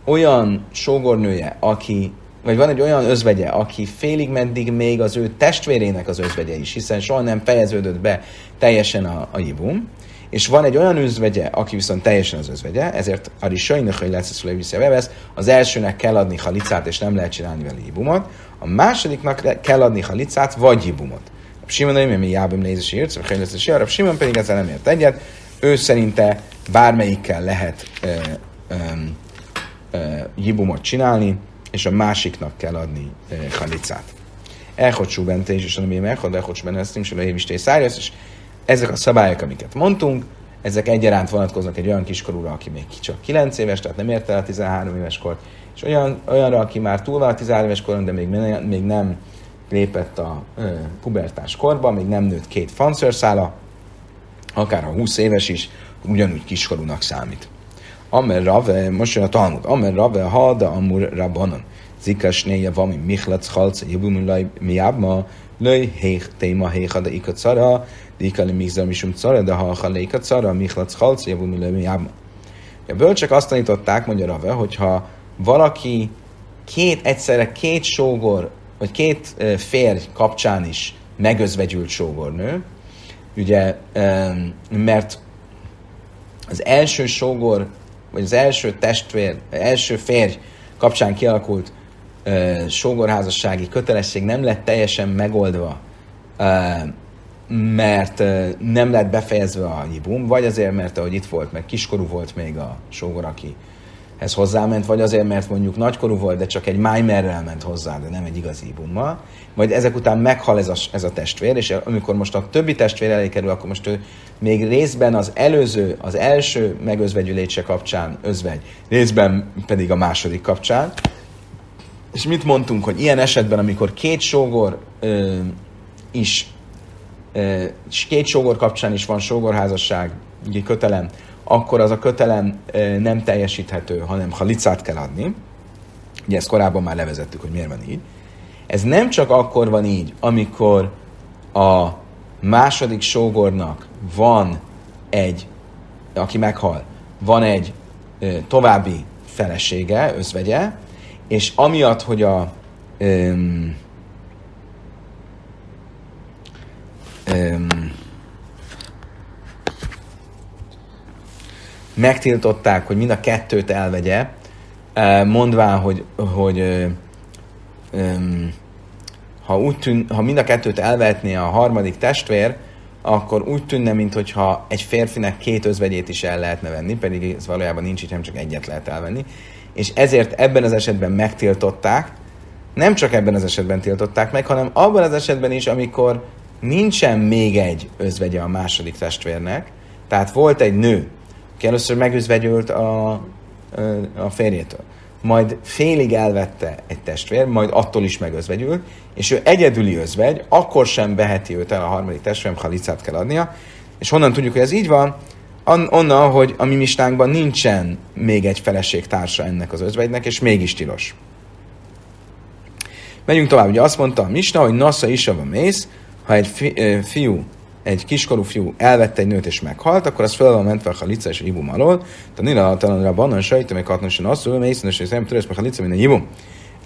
olyan sógornője, aki vagy van egy olyan özvegye, aki félig meddig még az ő testvérének az özvegye is, hiszen soha nem fejeződött be teljesen a, a jibum, és van egy olyan özvegye, aki viszont teljesen az özvegye, ezért a risajnak, hogy lesz a az elsőnek kell adni halicát, és nem lehet csinálni vele jibumot, a másodiknak kell adni halicát, vagy jibumot. A Simon, mi jábom nézés írt, hogy lesz a Simon pedig ezzel nem ért egyet, ő szerinte bármelyikkel lehet ö, ö, ö, jibumot csinálni, és a másiknak kell adni ö, halicát. Elhocsú bente is, és ami elhod, elhocsú benne, ezt évisté és ezek a szabályok, amiket mondtunk, ezek egyaránt vonatkoznak egy olyan kiskorúra, aki még csak 9 éves, tehát nem érte el a 13 éves kort, és olyan, olyanra, aki már túl van a 13 éves koron, de még, még nem lépett a ö, pubertás korba, még nem nőtt két fanszörszála, akár a 20 éves is, ugyanúgy kiskorúnak számít. Amer rave, most jön a Talmud, Amer rave, ha, de amur rabbanon. Zikas néje vami michlac halca jibumulaj miábma, löj héch téma hécha de ikat szara, de ikali mizar misum szara, de ha ha leikat szara, michlac halca jibumulaj miábma. A bölcsek azt tanították, mondja Rave, hogyha valaki két, egyszerre két sógor, vagy két férj kapcsán is megözvegyült sógornő, ugye, mert az első sógor, vagy az első testvér, első férj kapcsán kialakult sógorházassági kötelesség nem lett teljesen megoldva, mert nem lett befejezve a jibum, vagy azért, mert ahogy itt volt, meg kiskorú volt még a sógor, aki ez hozzáment, vagy azért, mert mondjuk nagykorú volt, de csak egy májmerrel ment hozzá, de nem egy igazi ibummal, vagy ezek után meghal ez a, ez a testvér, és amikor most a többi testvér elé kerül, akkor most ő még részben az előző, az első megözvegyülése kapcsán özvegy, részben pedig a második kapcsán. És mit mondtunk, hogy ilyen esetben, amikor két sógor ö, is, ö, két sógor kapcsán is van sógorházasság, ugye kötelem, akkor az a kötelem nem teljesíthető, hanem ha licát kell adni. Ugye ezt korábban már levezettük, hogy miért van így. Ez nem csak akkor van így, amikor a második sógornak van egy, aki meghal, van egy további felesége, özvegye, és amiatt, hogy a öm, öm, megtiltották, hogy mind a kettőt elvegye, mondván, hogy, hogy ha, úgy tűn, ha mind a kettőt elvetné a harmadik testvér, akkor úgy tűnne, mintha egy férfinek két özvegyét is el lehetne venni, pedig ez valójában nincs így, nem csak egyet lehet elvenni. És ezért ebben az esetben megtiltották, nem csak ebben az esetben tiltották meg, hanem abban az esetben is, amikor nincsen még egy özvegye a második testvérnek, tehát volt egy nő, aki először megözvegyült a, a férjétől. Majd félig elvette egy testvér, majd attól is megözvegyült, és ő egyedüli özvegy, akkor sem beheti őt el a harmadik testvérem, ha licát kell adnia. És honnan tudjuk, hogy ez így van? Onnan, hogy a mi mistánkban nincsen még egy feleség társa ennek az özvegynek, és mégis tilos. Megyünk tovább. Ugye azt mondta a Misna, hogy Nassa is a mész, ha egy fi, fiú egy kiskorú fiú elvette egy nőt és meghalt, akkor az fel van mentve a halica és a jibum alól. Tehát nila talanra bannan sajta, meg hatnosan asszul, mert iszonyos, hogy nem törös halica, mint a jibum.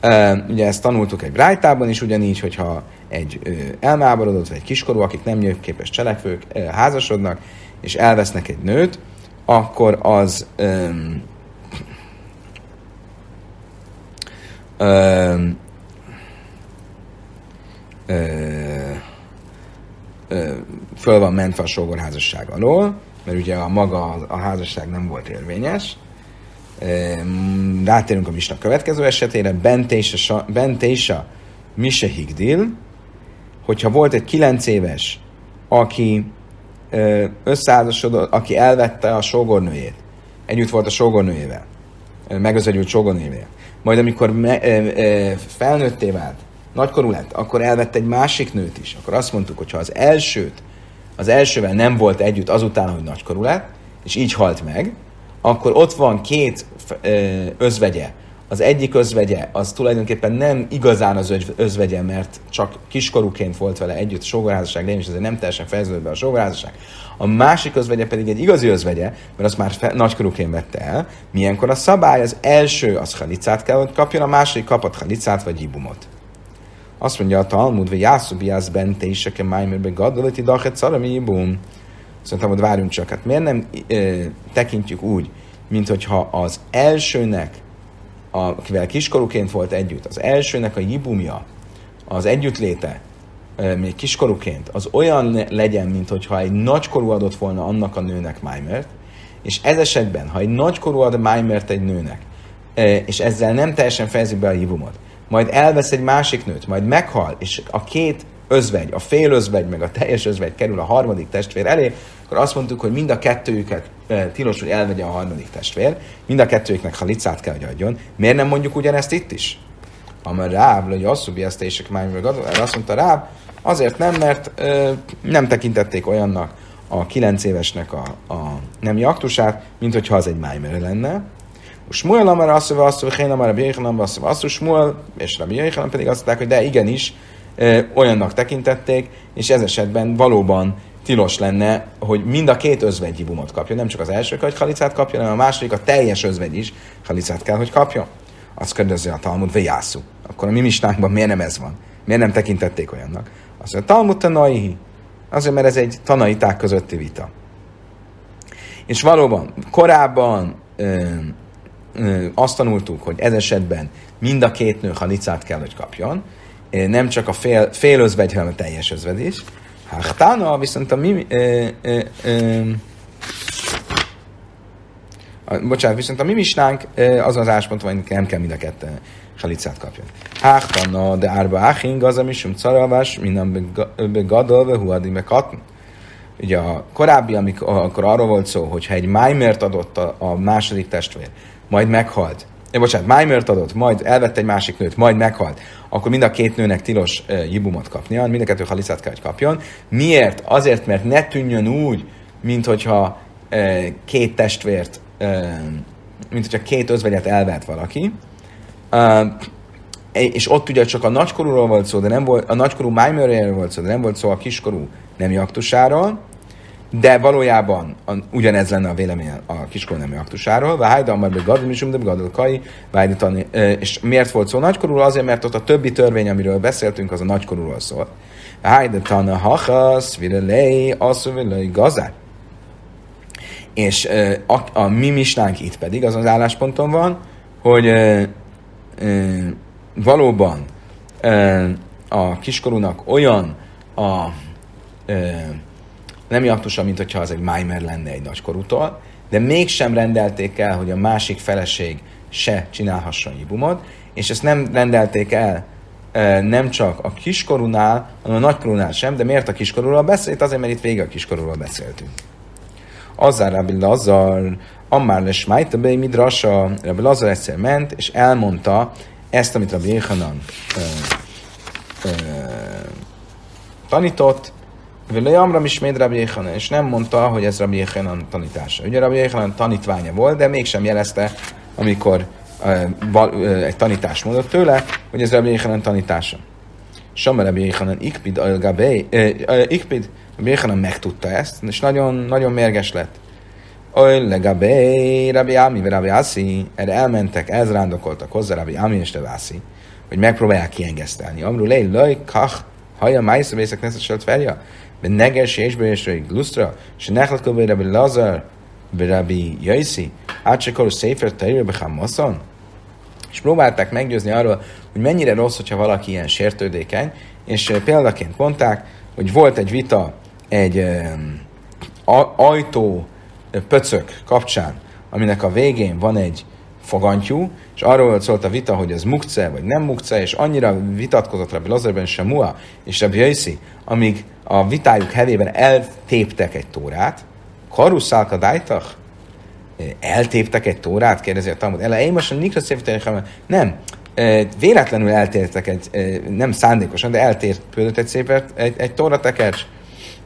Uh, ugye ezt tanultuk egy brájtában is, ugyanígy, hogyha egy elmáborodott, vagy egy kiskorú, akik nem jövőképes cselekvők házasodnak, és elvesznek egy nőt, akkor az um, um, uh, föl van mentve a sógorházasság alól, mert ugye a maga a házasság nem volt érvényes. Rátérünk a Misna következő esetére, Bentésa Mise Higdil, hogyha volt egy kilenc éves, aki összeházasodott, aki elvette a sógornőjét, együtt volt a sógornőjével, megözvegyült sógornőjével, majd amikor me, felnőtté vált, nagykorú lett, akkor elvett egy másik nőt is. Akkor azt mondtuk, hogy ha az elsőt, az elsővel nem volt együtt azután, hogy nagykorú lett, és így halt meg, akkor ott van két özvegye. Az egyik özvegye az tulajdonképpen nem igazán az özvegye, mert csak kiskorúként volt vele együtt a sógorházasság és ezért nem teljesen fejeződött be a sógorházasság. A másik özvegye pedig egy igazi özvegye, mert azt már fe, nagykorúként vette el. Milyenkor a szabály, az első az halicát kell, hogy kapjon, a második kapott halicát vagy ibumot. Azt mondja a Talmud, hogy Jászubi az bente is, ake májmérbe gadolati dachet szarami bum. Szerintem, hogy várjunk csak, hát miért nem ö, tekintjük úgy, mint hogyha az elsőnek, akivel kiskorúként volt együtt, az elsőnek a jibumja, az együttléte, még kiskorúként, az olyan legyen, mint hogyha egy nagykorú adott volna annak a nőnek Májmert, és ez esetben, ha egy nagykorú ad Májmert egy nőnek, és ezzel nem teljesen fejezi be a hívumot, majd elvesz egy másik nőt, majd meghal, és a két özvegy, a fél özvegy, meg a teljes özvegy kerül a harmadik testvér elé, akkor azt mondtuk, hogy mind a kettőjüket e, tilos, hogy elvegye a harmadik testvér, mind a kettőjüknek halicát kell, hogy adjon. Miért nem mondjuk ugyanezt itt is? Amar Ráv, hogy asszubbi ezt és azt mondta Ráv, azért nem, mert e, nem tekintették olyannak a kilenc évesnek a, a nemi aktusát, mint hogyha az egy májmer lenne, Smuel amar asszú, asszú, hén amar a Jéhanan, asszú, asszú, Smuel, és Rabbi Jéhanan pedig azt mondták, hogy de igenis, olyannak tekintették, és ez esetben valóban tilos lenne, hogy mind a két özvegyi bumot kapja, nem csak az első, hogy halicát kapja, hanem a második, a teljes özvegy is halicát kell, hogy kapja. Azt kérdezi a Talmud, ve jászú. Akkor a mi mistánkban miért nem ez van? Miért nem tekintették olyannak? Azt mondja, Talmud tanaihi. Azért, mert ez egy tanaiták közötti vita. És valóban, korábban ö, ö, azt tanultuk, hogy ez esetben mind a két nő halicát kell, hogy kapjon, nem csak a fél, fél özvegy, hanem a teljes özvedés. Hátána viszont a mi... Ö, ö, ö, a, bocsánat, viszont a mi misnánk az az áspont, hogy nem kell mind a kettő halicát kapjon. Hátána, de árba áhing, az a misum caravás, minden begadolve, huadi katn. Ugye a korábbi, amikor, akkor arról volt szó, hogy ha egy májmért adott a, a második testvér, majd meghalt, eh, bocsánat, májmért adott, majd elvette egy másik nőt, majd meghalt, akkor mind a két nőnek tilos uh, jibumot kapnia, mind a kettő halicát kell, hogy kapjon. Miért? Azért, mert ne tűnjön úgy, mint hogyha uh, két testvért, uh, mint hogyha két özvegyet elvett valaki. Uh, és ott ugye csak a nagykorúról volt szó, de nem volt, a nagykorú májmőréről volt szó, de nem volt szó a kiskorú nemi aktusáról, de valójában a, ugyanez lenne a vélemény a kiskorú nemi aktusáról, hajda már be gadol, de gadol kai, és miért volt szó nagykorúról? Azért, mert ott a többi törvény, amiről beszéltünk, az a nagykorúról szól. Hajda tana hachasz, virelei, asszú gazár. És a, a mi misnánk itt pedig az az állásponton van, hogy e, e, valóban e, a kiskorúnak olyan a e, nem aktusa, mint hogyha az egy májmer lenne egy nagykorútól, de mégsem rendelték el, hogy a másik feleség se csinálhasson jibumot, és ezt nem rendelték el nem csak a kiskorúnál, hanem a nagykorúnál sem, de miért a kiskorúról beszélt? Azért, mert itt vége a kiskorúról beszéltünk. Azzal Rabbi Lazar, Ammár les Májtabé Midrasa, Rabbi Lazar egyszer ment, és elmondta ezt, amit Rabbi Jéhanan tanított, Vele Amram ismét Rabbi Yechanan, és nem mondta, hogy ez Rabbi Yechanan tanítása. Ugye Rabbi Yechanan tanítványa volt, de mégsem jelezte, amikor egy tanítást mondott tőle, hogy ez Rabbi Yechanan tanítása. Sama Rabbi Yechanan ikpid al gabei, uh, ikpid, Rabbi Yechanan megtudta ezt, és nagyon, nagyon mérges lett. Oly legabé, Rabbi Ami, Rabbi Asi, erre elmentek, elzrándokoltak hozzá Rabbi Ami és Rabbi Asi, hogy megpróbálják kiengesztelni. Amru lej, laj, kach, haja, májsza, vészek, neszesselt felja. בנגש שיש יש גלוסטרה, שנחלת כל ברבי לזר, ברבי יויסzi, át se a széfer tejre bechamaszon. És próbálták meggyőzni arról, hogy mennyire rossz, hogyha valaki ilyen sértődékeny, és példaként mondták, hogy volt egy vita egy um, ajtó pöcök kapcsán, aminek a végén van egy fogantyú, és arról szólt a vita, hogy ez mukce vagy nem mukce, és annyira vitatkozott Rabbi Lazarben Semua és Rabbi Jaisi, amíg a vitájuk hevében eltéptek egy tórát, karuszálka dájtach, eltéptek egy tórát, kérdezi a Talmud. Ele, én most Nikra nem, véletlenül eltértek egy, nem szándékosan, de eltérpődött egy szép egy, egy tóra tekercs.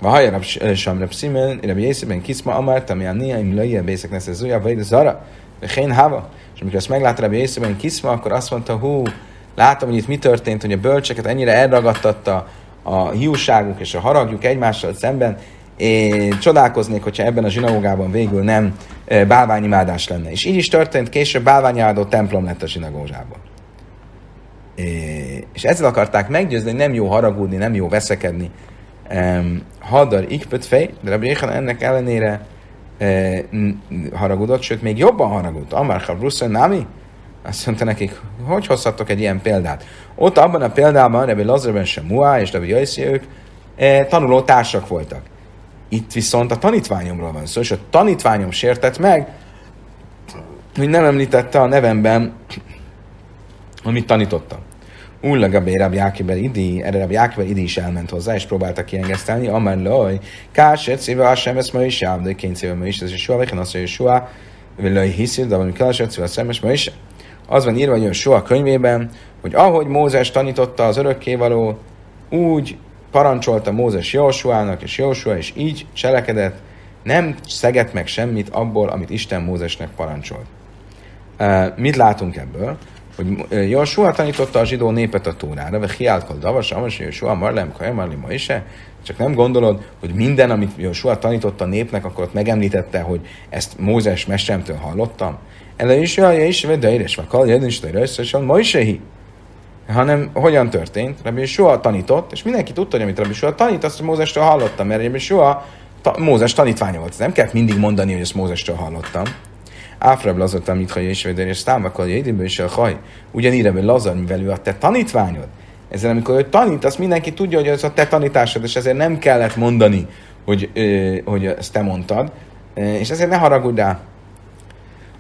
Va hajarab sem rab szimen, rabbi Jészében kiszma amart, ami a niaim löjje bészek nesze zuja, vagy zara, Hén hava. És amikor ezt meglátta Rabbi Jészében kiszma, akkor azt mondta, hú, látom, hogy itt mi történt, hogy a bölcseket ennyire elragadtatta a hiúságuk és a haragjuk egymással szemben, én csodálkoznék, hogyha ebben a zsinagógában végül nem bálványimádás lenne. És így is történt, később bálványimádó templom lett a zsinagógában. És ezzel akarták meggyőzni, hogy nem jó haragudni, nem jó veszekedni. Hadar ikpet fej, de Rabbi ennek ellenére haragudott, sőt, még jobban haragudott. Amár Havruszon Nami, azt mondta nekik, hogy hozhattok egy ilyen példát? Ott abban a példában Rabbi Lazarben sem Muá és Rabbi Jaiszi ők tanuló társak voltak. Itt viszont a tanítványomról van szó, és a tanítványom sértett meg, hogy nem említette a nevemben, amit tanítottam. Ullagabé Rab Jákiber Idi, erre Rab Jákiber Idi is elment hozzá, és próbálta kiengesztelni, amár loj, kásért szíve a sem, ma is sáv, de kény szíve ma is, ez is soha, vagy azt, hogy soha, loj hiszi, de valami keresett szíve a szemes ma is. Az van írva, hogy soha könyvében, hogy ahogy Mózes tanította az örökkévaló, úgy parancsolta Mózes Jósuának, és Jósua és így cselekedett, nem szeget meg semmit abból, amit Isten Mózesnek parancsolt. mit látunk ebből? Hogy Jósua tanította a zsidó népet a tórára, vagy hiáltkal davas, amas, Jósua, marlem, kajamarli, ma is csak nem gondolod, hogy minden, amit Jósua tanította a népnek, akkor ott megemlítette, hogy ezt Mózes mesteremtől hallottam. Ele is, jaj, is, de éres, vagy kal, jedin, és ma is hanem hogyan történt? Rabbi soha tanított, és mindenki tudta, hogy amit Rabbi soha tanít, azt Mózestől hallottam, mert Rabbi soha ta, Mózes tanítványa volt. Nem kellett mindig mondani, hogy ezt Mózestől hallottam. Áfrab Lazar tanít, hogy és és támakal, hogy is a haj. Ugyanígy Rabbi Lazar, mivel ő a te tanítványod, ezzel amikor ő tanít, azt mindenki tudja, hogy ez a te tanításod, és ezért nem kellett mondani, hogy, hogy ezt te mondtad, és ezért ne haragudj rá.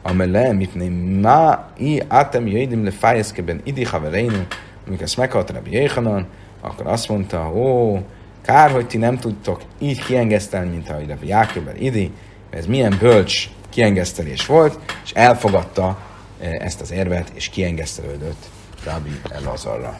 Amele, mipnei ma i atem jöjdim le fájeszkeben idi havereinu, amikor ezt meghalt Jéhanan, akkor azt mondta, ó, kár, hogy ti nem tudtok így kiengesztelni, mint ahogy Rabbi Jákobel idi, ez milyen bölcs kiengesztelés volt, és elfogadta ezt az érvet, és kiengesztelődött Rabbi Elazarra.